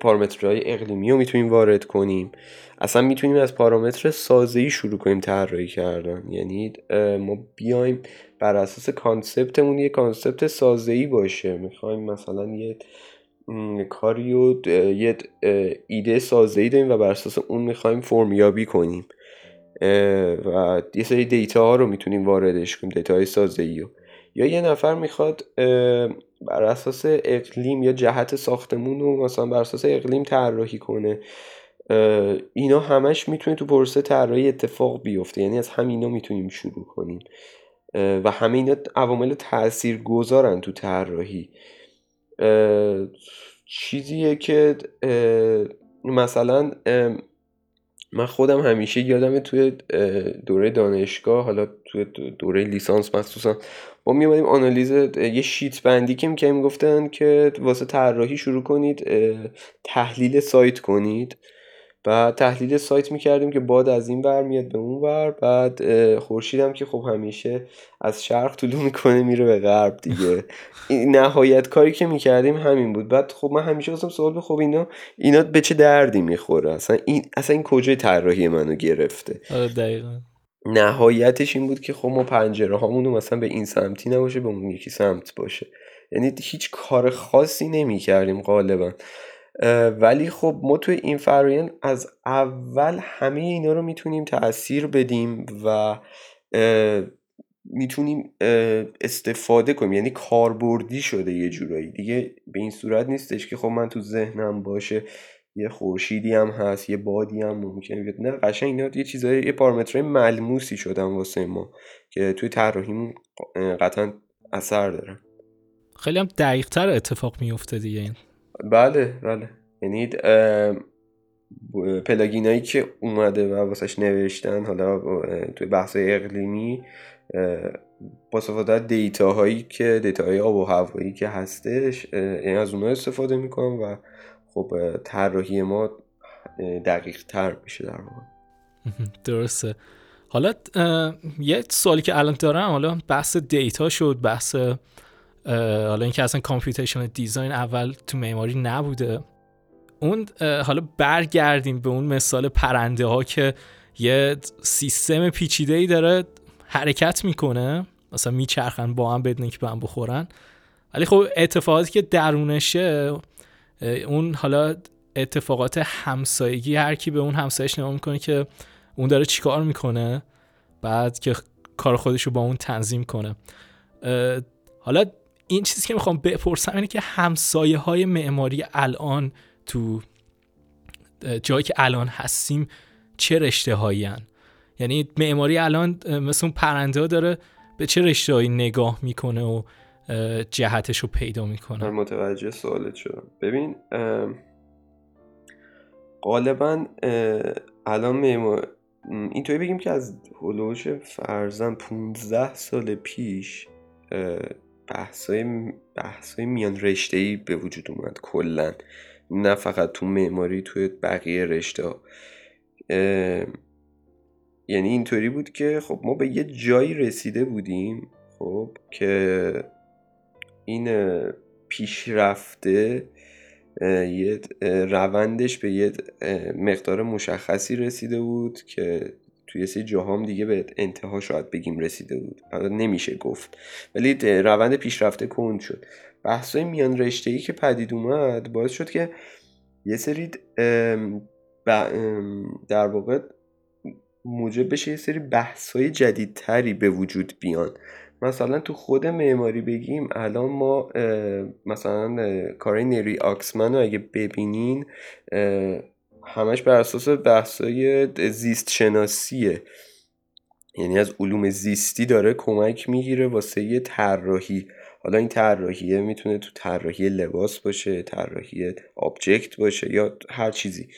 پارامترهای اقلیمی رو می‌تونیم وارد کنیم. اصلا می‌تونیم از پارامتر سازه‌ای شروع کنیم طراحی کردن. یعنی ما بیایم بر اساس concept مون یه concept سازه‌ای باشه. می‌خوایم مثلا یه کاری و یه ایده سازه‌ای داریم و بر اساس اون می‌خوایم فرمیابی کنیم. و یه سری دیتا ها رو می‌تونیم واردش کنیم دیتا های سازه‌ای رو. یا یه نفر می‌خواد بر اساس اقلیم یا جهت ساختمون رو مثلا بر اساس اقلیم طراحی کنه. اینا همش می‌تونه تو پروسه طراحی اتفاق بیفته. یعنی از همینا می‌تونیم شروع کنیم. و همه اینا عوامل تأثیر گذارن تو طراحی. چیزیه که مثلا من خودم همیشه یادم توی دوره دانشگاه حالا توی دوره لیسانس مخصوصا ما میومدیم آنالیز یه شیت بندی که گفتن که واسه طراحی شروع کنید تحلیل سایت کنید. بعد تحلیل سایت می‌کردیم که باد از این ور میاد به اون ور. بعد خورشیدم که خب همیشه از شرق طلوع می‌کنه میره به غرب دیگه. نهایت کاری که می‌کردیم همین بود. بعد خب من همیشه واسم سوال به خب اینا اینا به چه دردی می‌خوره؟ اصلا این اصلا این کجای طراحی منو گرفته؟ آره دقیقا. نهایتش این بود که خب ما پنجره هامونو مثلا به این سمتی نباشه به اون یکی سمت باشه. یعنی هیچ کار خاصی نمی‌کردیم غالبا. ولی خب ما توی این فرایند از اول همه اینا رو می‌تونیم تاثیر بدیم و می‌تونیم استفاده کنیم. یعنی کاربردی شده یه جورایی. دیگه به این صورت نیستش که خب من تو ذهنم باشه یه خورشیدی هم هست یه بادی هم ممکنه بیاد. نه قشنگ اینا یه چیزای یه پارامترهای ملموسی شدن واسه ما که توی طراحیمون قطعا اثر دارن خیلی هم دقیق تر اتفاق میفته دیگه این. بله بله. یعنی پلاگینایی که اومده و واسش نوشتن حالا توی بحث اقلیمی با استفاده data هایی که data های آب و هوایی که هستش یعنی از اونها استفاده می‌کنم و خب طراحی ما دقیق تر میشه در واقع. درسته. حالا یه سوالی که الان دارم حالا بحث data شد بحث حالا اینکه اصلا computation design اول تو معماری نبوده. اون حالا برگردیم به اون مثال پرنده ها که یه سیستم پیچیده ای داره حرکت می‌کنه. مثلا میچرخن با هم بدون که به هم بخورن. ولی خب اتفاقاتی که درونشه اون حالا اتفاقات همسایگی هر کی به اون همسایش نگاه می‌کنه که اون داره چیکار می‌کنه بعد که کار خودش رو با اون تنظیم کنه. حالا این چیزی که می‌خوام بپرسم اینه که همسایه های معماری الان تو جایی که الان هستیم چه رشته هایی یعنی معماری الان مثل اون پرنده داره به چه رشته هایی نگاه می‌کنه و جهتش رو پیدا می‌کنه؟ متوجه سوالت شدم. ببین غالبا الان معمار اینطوری بگیم که از هلوش فرزن 15 سال پیش بحثای بحثای میان رشته ای به وجود اومد کلا. نه فقط تو معماری توی بقیه رشته ها. یعنی اینطوری بود که خب ما به یه جایی رسیده بودیم خب که این پیشرفته یه روندش به یه مقدار مشخصی رسیده بود که توی سری جاهام دیگه به انتها شاید بگیم رسیده بود. نمیشه گفت. ولی روند پیشرفته کند شد. بحثای میان رشته ای که پدید اومد باعث شد که یه سری در واقع موجب بشه یه سری بحثای جدیدتری به وجود بیان. مثلا تو خود معماری بگیم الان ما مثلا کار نری آکسمن رو اگه ببینین همش بر اساس بحثای زیست شناسیه یعنی از علوم زیستی داره کمک می‌گیره واسه یه طراحی. حالا این طراحیه می‌تونه تو طراحی لباس باشه طراحی object باشه یا هر چیزی.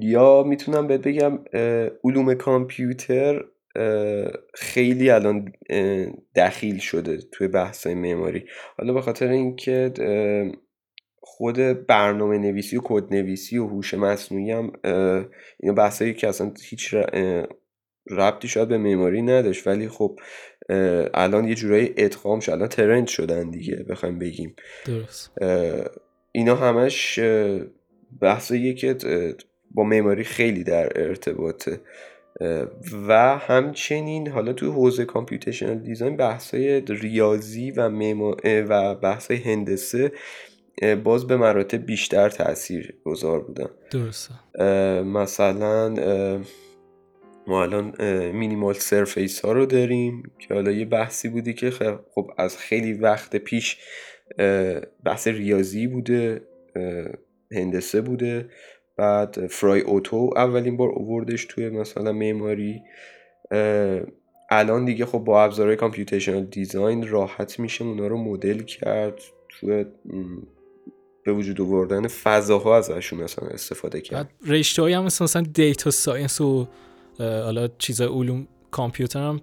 یا می‌تونم بهت بگم علوم کامپیوتر خیلی الان دخیل شده توی بحثای معماری. حالا به خاطر اینکه خود برنامه نویسی و کد نویسی و هوش مصنوعی هم اینا بحثایی که اصلا هیچ ربطی شاید به معماری نداشت ولی خب الان یه جورایی ادغام شد الان ترند شدن دیگه بخوایم بگیم. درست. اینا همش بحثایی که با معماری خیلی در ارتباطه. و همچنین حالا تو حوزه کامپیوتیشنال دیزاین بحثای ریاضی و و بحثای هندسه باز به مراتب بیشتر تاثیر گذار بودن. درسته. مثلا ما الان مینیمال سرفیس ها رو داریم که حالا یه بحثی بودی که خب از خیلی وقت پیش بحث ریاضی بوده هندسه بوده. بعد فرای اوتو اولین بار اووردش توی مثلا معماری. الان دیگه خب با ابزارهای کامپیوتیشنال دیزاین راحت میشه اونا رو مدل کرد توی به وجود آوردن فضاها ازشون مثلا استفاده کرد. رشته هم مثلا, مثلا data science و حالا چیزای علوم کامپیوتر هم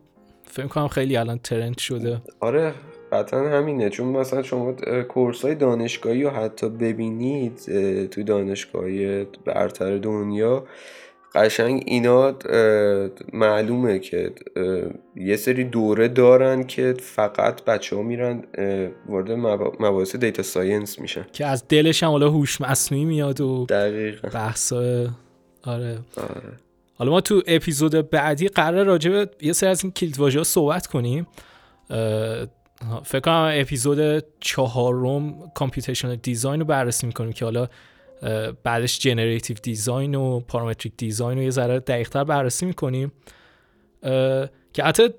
فکر کنم خیلی الان trend شده. آره قطعا همینه. چون مثلا شما course های دانشگاهی رو حتی ببینید توی دانشگاهی برتر دنیا قشنگ اینا معلومه که یه سری دوره دارن که فقط بچه ها میرن وارد مباحث data science میشن. که از دلش هم حالا هوش مصنوعی میاد و دقیقا. بحثا آره. آره. حالا ما تو اپیزود بعدی قرار راجع یه سری از این کلید واژه صحبت کنیم. فکر کنم اپیزود چهارم computational design رو بررسی می‌کنیم که حالا بعدش generative design و parametric design رو یه ذره دقیقتر بررسی می‌کنیم. که حتی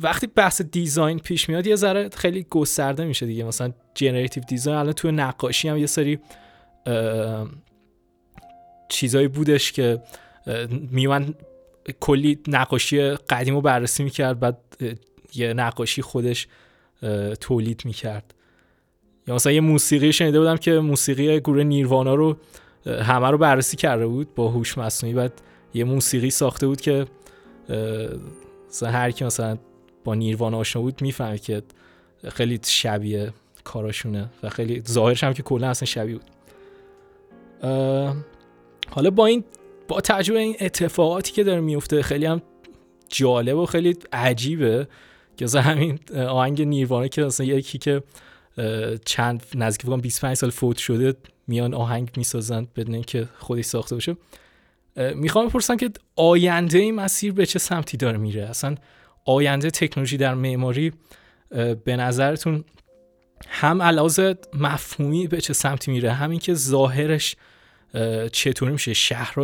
وقتی بحث design پیش میاد یه ذره خیلی گسترده میشه دیگه. مثلا generative design الان توی نقاشی هم یه سری چیزایی بودش که میومد کلی نقاشی قدیم رو بررسی می‌کرد بعد یه نقاشی خودش تولید می‌کرد. یا مثلا یه موسیقی شنیده بودم که موسیقی گروه نیروانا رو همه رو بررسی کرده بود با هوش مصنوعی. بعد یه موسیقی ساخته بود که مثلا هر کی مثلا با نیروانا آشنا بود می‌فهمه که خیلی شبیه کاراشونه و خیلی ظاهرش هم که کلا اصلا شبیه بود. حالا با این با تجربه این اتفاقاتی که داره میفته خیلی هم جالب و خیلی عجیبه که همین آهنگ نیروانا که مثلا یکی که چند نزدیک بگم 25 سال فوت شده میان آهنگ می‌سازن بدون اینکه خودش ساخته باشه. می‌خوام بپرسم که آینده این مسیر به چه سمتی داره میره؟ اصلا آینده تکنولوژی در معماری به نظرتون هم علاوه مفهومی به چه سمتی میره؟ همین که ظاهرش چطوری میشه؟ شهر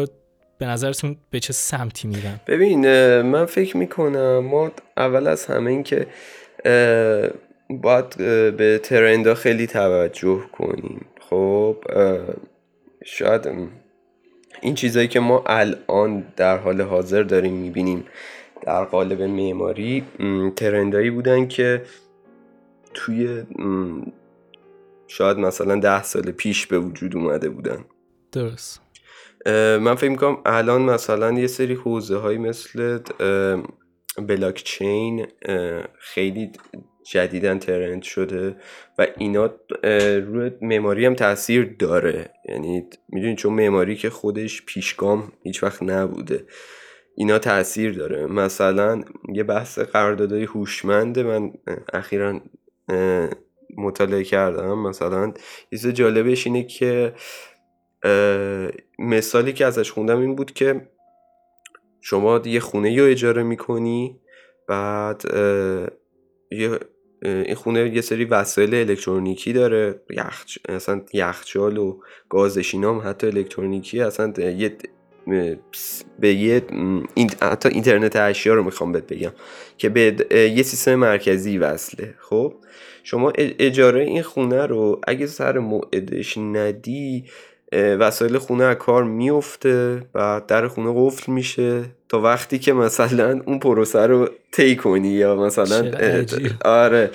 به نظرتون به چه سمتی میرن؟ ببین من فکر می‌کنم ما اول از همه این که باید به ترندا خیلی توجه کنیم. خب شاید این چیزایی که ما الان در حال حاضر داریم می‌بینیم در قالب معماری ترندایی بودن که توی شاید مثلا ده سال پیش به وجود اومده بودن. درست. من فکر می‌کنم الان مثلا یه سری حوزه های مثل بلاک چین خیلی جدیدن ترند شده و اینا روی معماری هم تاثیر داره. یعنی می‌دونید چون معماری که خودش پیشگام هیچ وقت نبوده. اینا تاثیر داره. مثلا یه بحث قراردادهای هوشمند من اخیرا مطالعه کردم. مثلا یه جالبش اینه که مثالی که ازش خوندم این بود که شما یه خونه رو اجاره می‌کنی بعد یه این خونه یه سری وسایل الکترونیکی داره یخ اصلا یخچال و گازش هم حتی الکترونیکی اصلا یه به یه این حتی اینترنت اشیا رو می‌خوام بهت بگم که به یه سیستم مرکزی وصله. خب؟ شما اجاره این خونه رو اگه سر موعدش ندی وسایل خونه از کار میفته و در خونه قفل میشه تا وقتی که مثلا اون پروسه رو طی کنی یا مثلا آره.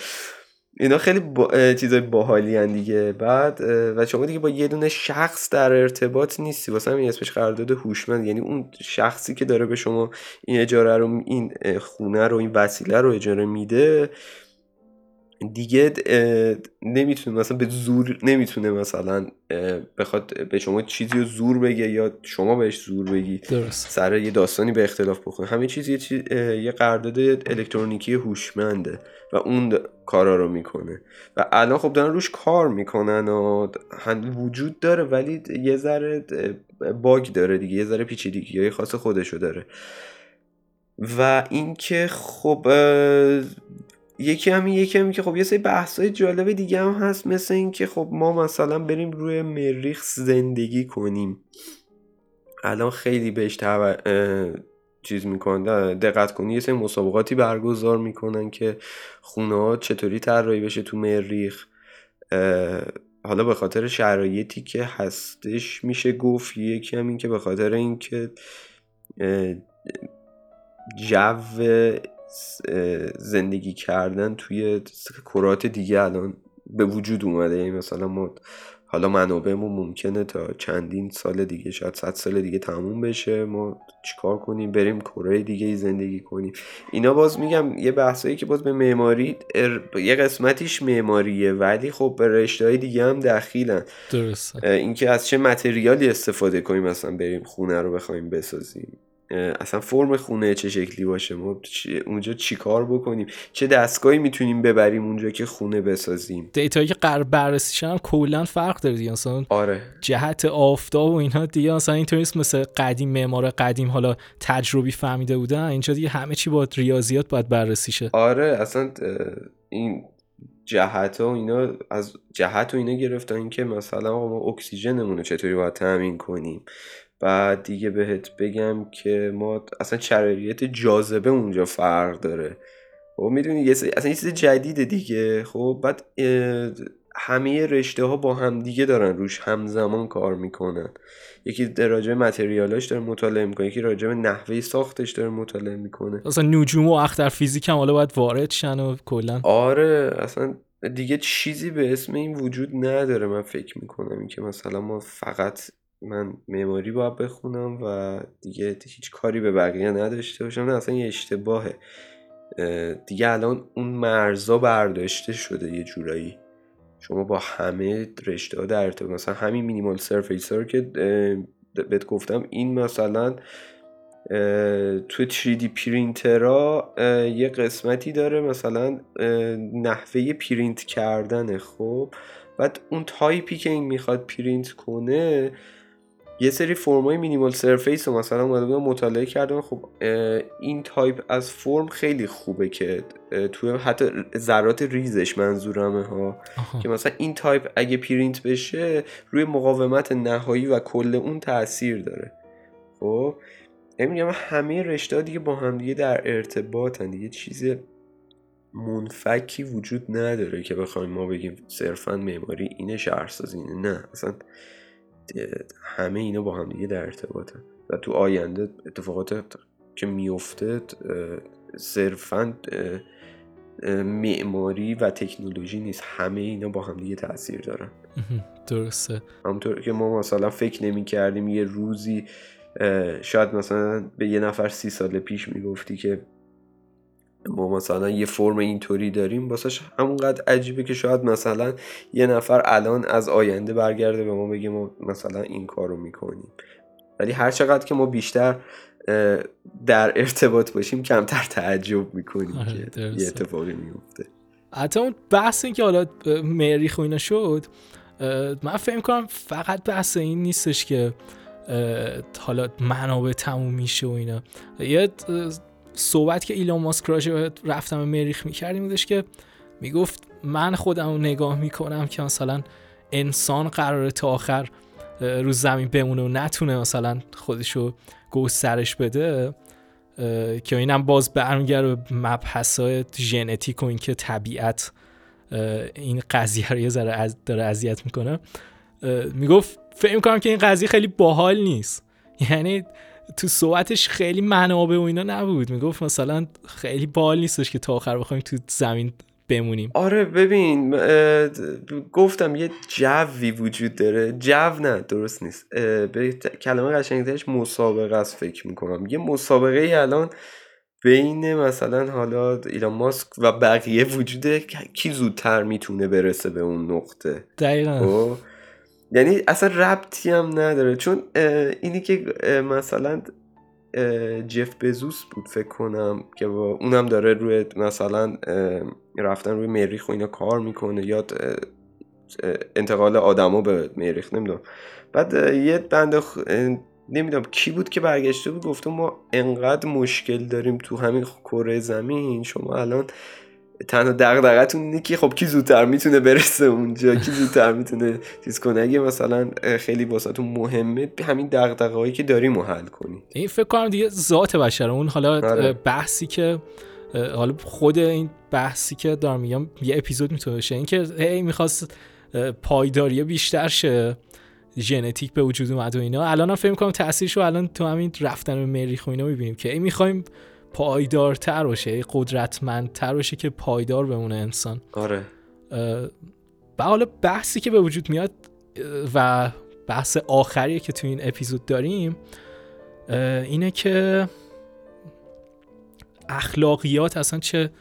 اینا خیلی با... چیزای باحالی دیگه. بعد و شما دیگه با یه دونه شخص در ارتباط نیستی. واسه همین اسمش قرارداد هوشمند. یعنی اون شخصی که داره به شما این اجاره رو این خونه رو این وسیله رو اجاره میده دیگه نمی‌تونه مثلا به زور نمی‌تونه مثلا بخواد به شما چیزی رو زور بگه یا شما بهش زور بگی. درست. سر یه داستانی به اختلاف بخونه همه چیز یه, چیز یه قرارداد الکترونیکی هوشمنده و اون کارا رو می‌کنه. و الان خب دارن روش کار می‌کنن و وجود داره ولی یه ذره باگ داره دیگه یه ذره پیچیدگی های خاص خودشو داره. و اینکه خب یکی همین یکی همین که خب یه سری بحثای جالب دیگه هم هست مثل اینکه خب ما مثلا بریم روی مریخ زندگی کنیم. الان خیلی بهش چیز می‌کنن دقت کنی یه سری مسابقاتی برگزار می‌کنن که خونه ها چطوری طراحی بشه تو مریخ. حالا به خاطر شرایطی که هستش میشه گفت یکی هم این که به خاطر اینکه جو زندگی کردن توی کرات دیگه الان به وجود اومده. یعنی مثلا ما حالا منابعمون ممکنه تا چندین سال دیگه شاید صد سال دیگه تموم بشه. ما چیکار کنیم؟ بریم کره دیگه اینجا کنیم. اینا باز میگم یه بحثایی که باز به معماری یه قسمتیش معماریه ولی خب به رشته های دیگه هم دخیلن. درسته. اینکه از چه متریالی استفاده کنیم مثلا بریم خونه رو بخوایم بسازیم. اصلا فرم خونه چه شکلی باشه؟ ما اونجا چی کار بکنیم؟ چه دستگاهی می‌تونیم ببریم اونجا که خونه بسازیم؟ دیتایی که قرار بررسی هم کلا فرق داره دیگه. مثلا آره. جهت آفتاب و اینها دیگه مثلا اینطوری مثل قدیم معمار قدیم حالا تجربی فهمیده بودن. اینجا دیگه همه چی با ریاضیات باید بررسی شه آره اصلا این جهت ها و اینا از جهت و اینا گرفتن که مثلا ما اکسیژنمون رو چطوری باید تامین کنیم؟ بعد دیگه بهت بگم که ما اصلا شرایط جاذبه اونجا فرق داره. خب می‌دونی یه اصلا یه چیز جدیده دیگه. خب بعد همه رشته ها با هم دیگه دارن روش همزمان کار می‌کنن. یکی راجع متریالاش داره مطالعه می‌کنه یکی راجع نحوه ساختش داره مطالعه می‌کنه. اصلا نجوم و اختر فیزیک هم حالا باید وارد شن و کلا. آره اصلا دیگه چیزی به اسم این وجود نداره من فکر می‌کنم. این که مثلا ما فقط من معماری باید بخونم و دیگه هیچ کاری به بقیه نداشته باشم. نه اصلا یه اشتباهه. دیگه الان اون مرزا برداشته شده یه جورایی. شما با همه رشته ها در ارتباط. مثلا همین مینیمال سرفیسر که بهت گفتم این مثلا تو 3D پرینترا یه قسمتی داره مثلا نحوه پرینت کردنه خب؟ بعد اون تایپی که این می‌خواد پرینت کنه یه سری فرمای minimal surface رو مثلا اومده بودم مطالعه کردم. خب این تایپ از فرم خیلی خوبه که توی حتی ذرات ریزش منظورمه ها. که مثلا این تایپ اگه پرینت بشه روی مقاومت نهایی و کل اون تاثیر داره. خب میگم همه رشته دیگه با هم دیگه در ارتباطن. دیگه چیز منفکی وجود نداره که بخوایم ما بگیم صرفا معماری اینه شهرسازی نه اصلا همه اینا با هم دیگه در ارتباطن. و تو آینده اتفاقات که میفته صرفا معماری و تکنولوژی نیست. همه اینا با هم دیگه تاثیر دارن. درسته. همونطور که ما مثلا فکر نمی کردیم یه روزی شاید مثلا به یه نفر سی سال پیش می‌گفتی که ما مثلا یه فرم اینطوری داریم واسش همونقدر عجیبه که شاید مثلا یه نفر الان از آینده برگرده به ما بگه ما مثلا این کارو می‌کنیم. ولی هر چقدر که ما بیشتر در ارتباط باشیم کمتر تعجب می‌کنیم آره، که یه اتفاقی میفته حتی اون بحث این که حالا مریخ و اینا شد من فکر کنم فقط بحث این نیستش که حالا منابع تموم میشه و اینا. یه صحبت که ایلان ماسک راجع رفتم مریخ می‌کردیم بودش که می‌گفت من خودم نگاه می‌کنم که مثلا انسان قراره تا آخر رو زمین بمونه و نتونه مثلا خودشو گسترش بده که اینم باز برمیگرده به مبحث های ژنتیک و اینکه طبیعت این قضیه رو یه ذره داره اذیت می‌کنه. می‌گفت فکر می‌کنم که این قضیه خیلی باحال نیست. یعنی تو صحبتش خیلی منابع و اینا نبود. می‌گفت مثلا خیلی بال نیستش که تا آخر بخوایم تو زمین بمونیم. آره ببین گفتم یه جوی وجود داره. جو نه درست نیست. به کلمه قشنگترش مسابقه است فکر می‌کنم. یه مسابقه ای الان بین مثلا حالا ایلان ماسک و بقیه وجوده. کی زودتر می‌تونه برسه به اون نقطه؟ دقیقا. خب؟ یعنی اصلا ربطی هم نداره. چون اینی که مثلا جف بزوس بود فکر کنم که با اونم داره روی مثلا رفتن روی مریخ و اینا کار می‌کنه. یا انتقال آدما به مریخ نمی‌دونم. بعد یه بند خ... نمی‌دونم کی بود که برگشته بود گفته ما انقدر مشکل داریم تو همین کره زمین شما الان تنها دغدغتون اینه که خب کی زودتر می‌تونه برسه اونجا؟ کی زودتر می‌تونه چیز کنه؟ اگه مثلا خیلی واسهتون مهمه همین دغدغه‌هایی که داریم حل کنید. این فکر کنم دیگه ذات بشر اون حالا آره. بحثی که حالا خود این بحثی که دارم میگم یه اپیزود می‌تونه بشه. اینکه هی می‌خواست پایداری بیشتر شه ژنتیک به وجود اومد و اینا. الان هم فکر کنم تاثیرشو الان تو همین رفتن به مریخ و اینا می‌بینیم که ای می‌خوایم پایدارتر باشه قدرتمندتر باشه که پایدار بمونه انسان. آره. و حالا بحثی که به وجود میاد و بحث آخری که تو این اپیزود داریم اینه که اخلاقیات اصلا چه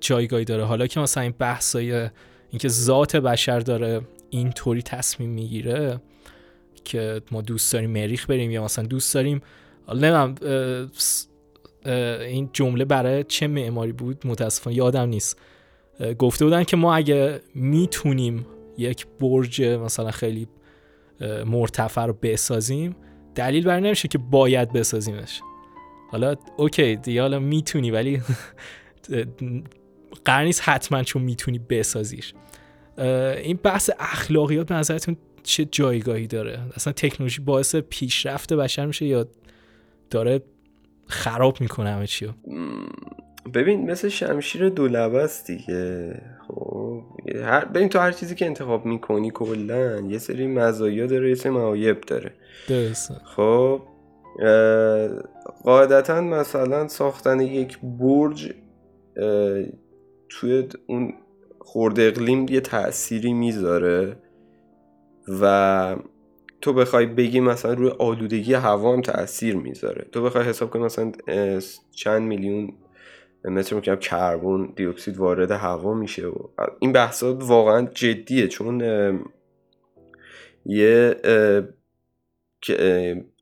جایگاهی داره؟ حالا که مثلا این بحثای اینکه ذات بشر داره اینطوری تصمیم می‌گیره که ما دوست داریم مریخ بریم یا مثلا دوست داریم حالا این جمله برای چه معماری بود؟ متاسفانه یادم نیست. گفته بودن که ما اگه می‌تونیم یک برج مثلا خیلی مرتفع رو بسازیم دلیل بر نمیشه که باید بسازیمش. حالا اوکی دیگه حالا می‌تونی ولی قرار نیست حتما چون می‌تونی بسازیش. این بحث اخلاقیات به نظرتون چه جایگاهی داره؟ اصلا تکنولوژی باعث پیشرفت بشر میشه یا داره خراب می‌کنه همه چیو. ببین مثل شمشیر دو است دیگه. خب هر ببین تو هر چیزی که انتخاب می‌کنی کلا یه سری مزایا داره یه سری معایب داره. درسته. خب قاعدتا مثلا ساختن یک برج توی اون خورده اقلیم یه تأثیری می‌ذاره و تو بخوای بگی مثلا روی آلودگی هوا هم تاثیر می‌ذاره. تو بخوای حساب کنی مثلا چند میلیون متر مکعب کربن دی اکسید وارد هوا میشه و این بحثا واقعا جدیه چون یه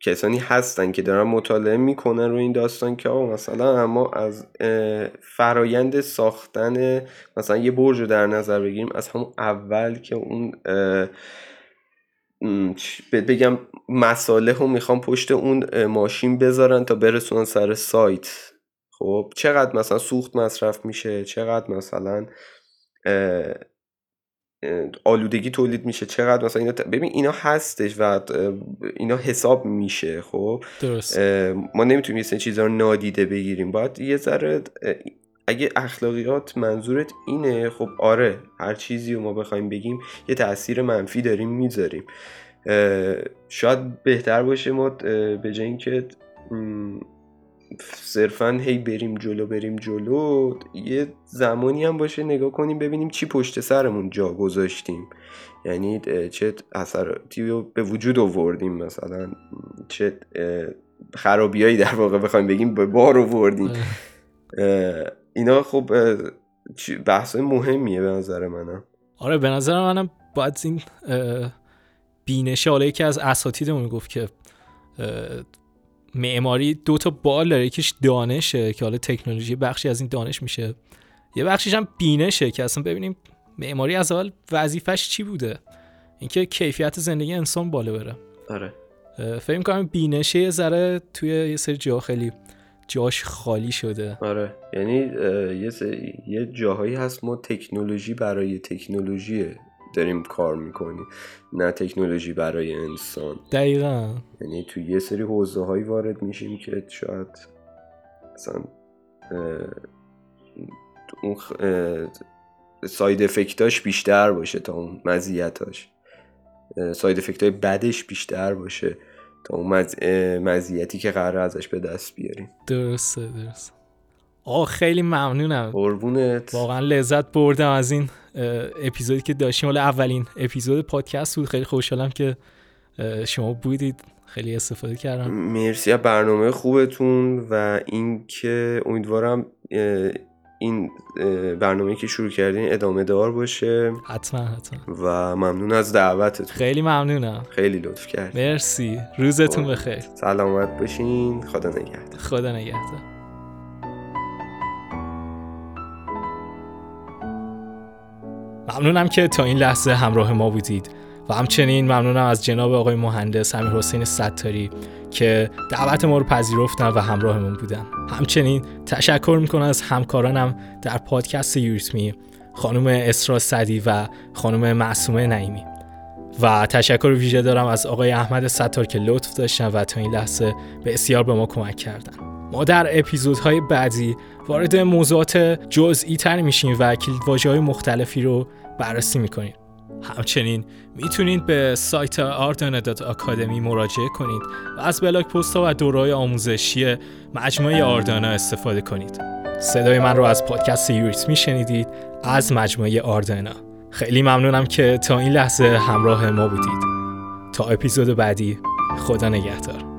کسانی هستن که دارن مطالعه می‌کنن رو این داستان که آقا مثلا اما از فرایند ساختن مثلا یه برج رو در نظر بگیریم از همون اول که اون بگم مساله رو می‌خوام پشت اون ماشین بذارن تا برسونن سر سایت. خب چقدر مثلا سوخت مصرف میشه؟ چقدر مثلا آلودگی تولید میشه؟ چقدر مثلا اینا ببین اینا هستش و اینا حساب میشه خب؟ درست. ما نمی‌تونیم یه چیزا رو نادیده بگیریم. باید یه ذره اگه اخلاقیات منظورت اینه خب آره هر چیزی رو ما بخوایم بگیم یه تاثیر منفی داریم می‌ذاریم. شاید بهتر باشه ما به جای اینکه صرفا هی بریم جلو بریم جلو یه زمانی هم باشه نگاه کنیم ببینیم چی پشت سرمون جا گذاشتیم. یعنی چه اثراتی رو به وجود آوردیم مثلا چه خرابیایی در واقع بخوایم بگیم به بار آوردیم. اینا خب بحث مهمیه به نظر منم. آره به نظر منم باید این بینشه حالا یکی از اساتیدمون گفت که معماری دو تا بال داره یکیش دانشه که حالا تکنولوژی بخشی از این دانش میشه. یه بخشیش هم بینشه که اصلا ببینیم معماری از اول وظیفش چی بوده؟ اینکه کیفیت زندگی انسان بالا بره. آره. فکر کنم بینشه یه ذره توی یه سری جا خیلی جاش خالی شده. آره. یعنی یه, یه جاهایی هست ما تکنولوژی برای تکنولوژی داریم کار می‌کنیم نه تکنولوژی برای انسان. دقیقا. یعنی تو یه سری حوزه هایی وارد میشیم که شاید مثلا اون ساید افکتاش بیشتر باشه تا اون مزیتاش. ساید افکت های بدش بیشتر باشه. تا اون مزیتی که قرار ازش به دست بیاریم. درسته درسته. آه خیلی ممنونم. قربونت. واقعا لذت بردم از این اپیزودی که داشتیم. حالا اولین اپیزود پادکست بود. خیلی خوشحالم که شما بودید. خیلی استفاده کردم. مرسی از برنامه خوبتون و اینکه امیدوارم این برنامه که شروع کردین ادامه دار باشه. حتما حتما. و ممنون از دعوتتون. خیلی ممنونم. خیلی لطف کرد مرسی. روزتون بخیر. سلامت باشین. خدا نگهدار. خدا نگهدار. ممنونم که تا این لحظه همراه ما بودید. و همچنین ممنونم از جناب آقای مهندس امیر حسین ستاری. که دعوت ما رو پذیرفتن و همراهمون بودن. همچنین تشکر می‌کنم از همکارانم در پادکست یوریتمی خانم اسرا صدی و خانم معصومه نعیمی. و تشکر ویژه دارم از آقای احمد ستار که لطف داشتن و تا این لحظه بسیار به ما کمک کردن. ما در اپیزودهای بعدی وارد موضوعات جزئی تر میشیم و کلیدواژه های مختلفی رو بررسی می‌کنیم. همچنین می‌تونید به سایت آردانا آکادمی مراجعه کنید و از بلاک پست و دورای آموزشی مجموعه آردانا استفاده کنید. صدای من رو از پادکست یوریت میشنیدید از مجموعه آردانا. خیلی ممنونم که تا این لحظه همراه ما بودید. تا اپیزود بعدی خدا نگهدار.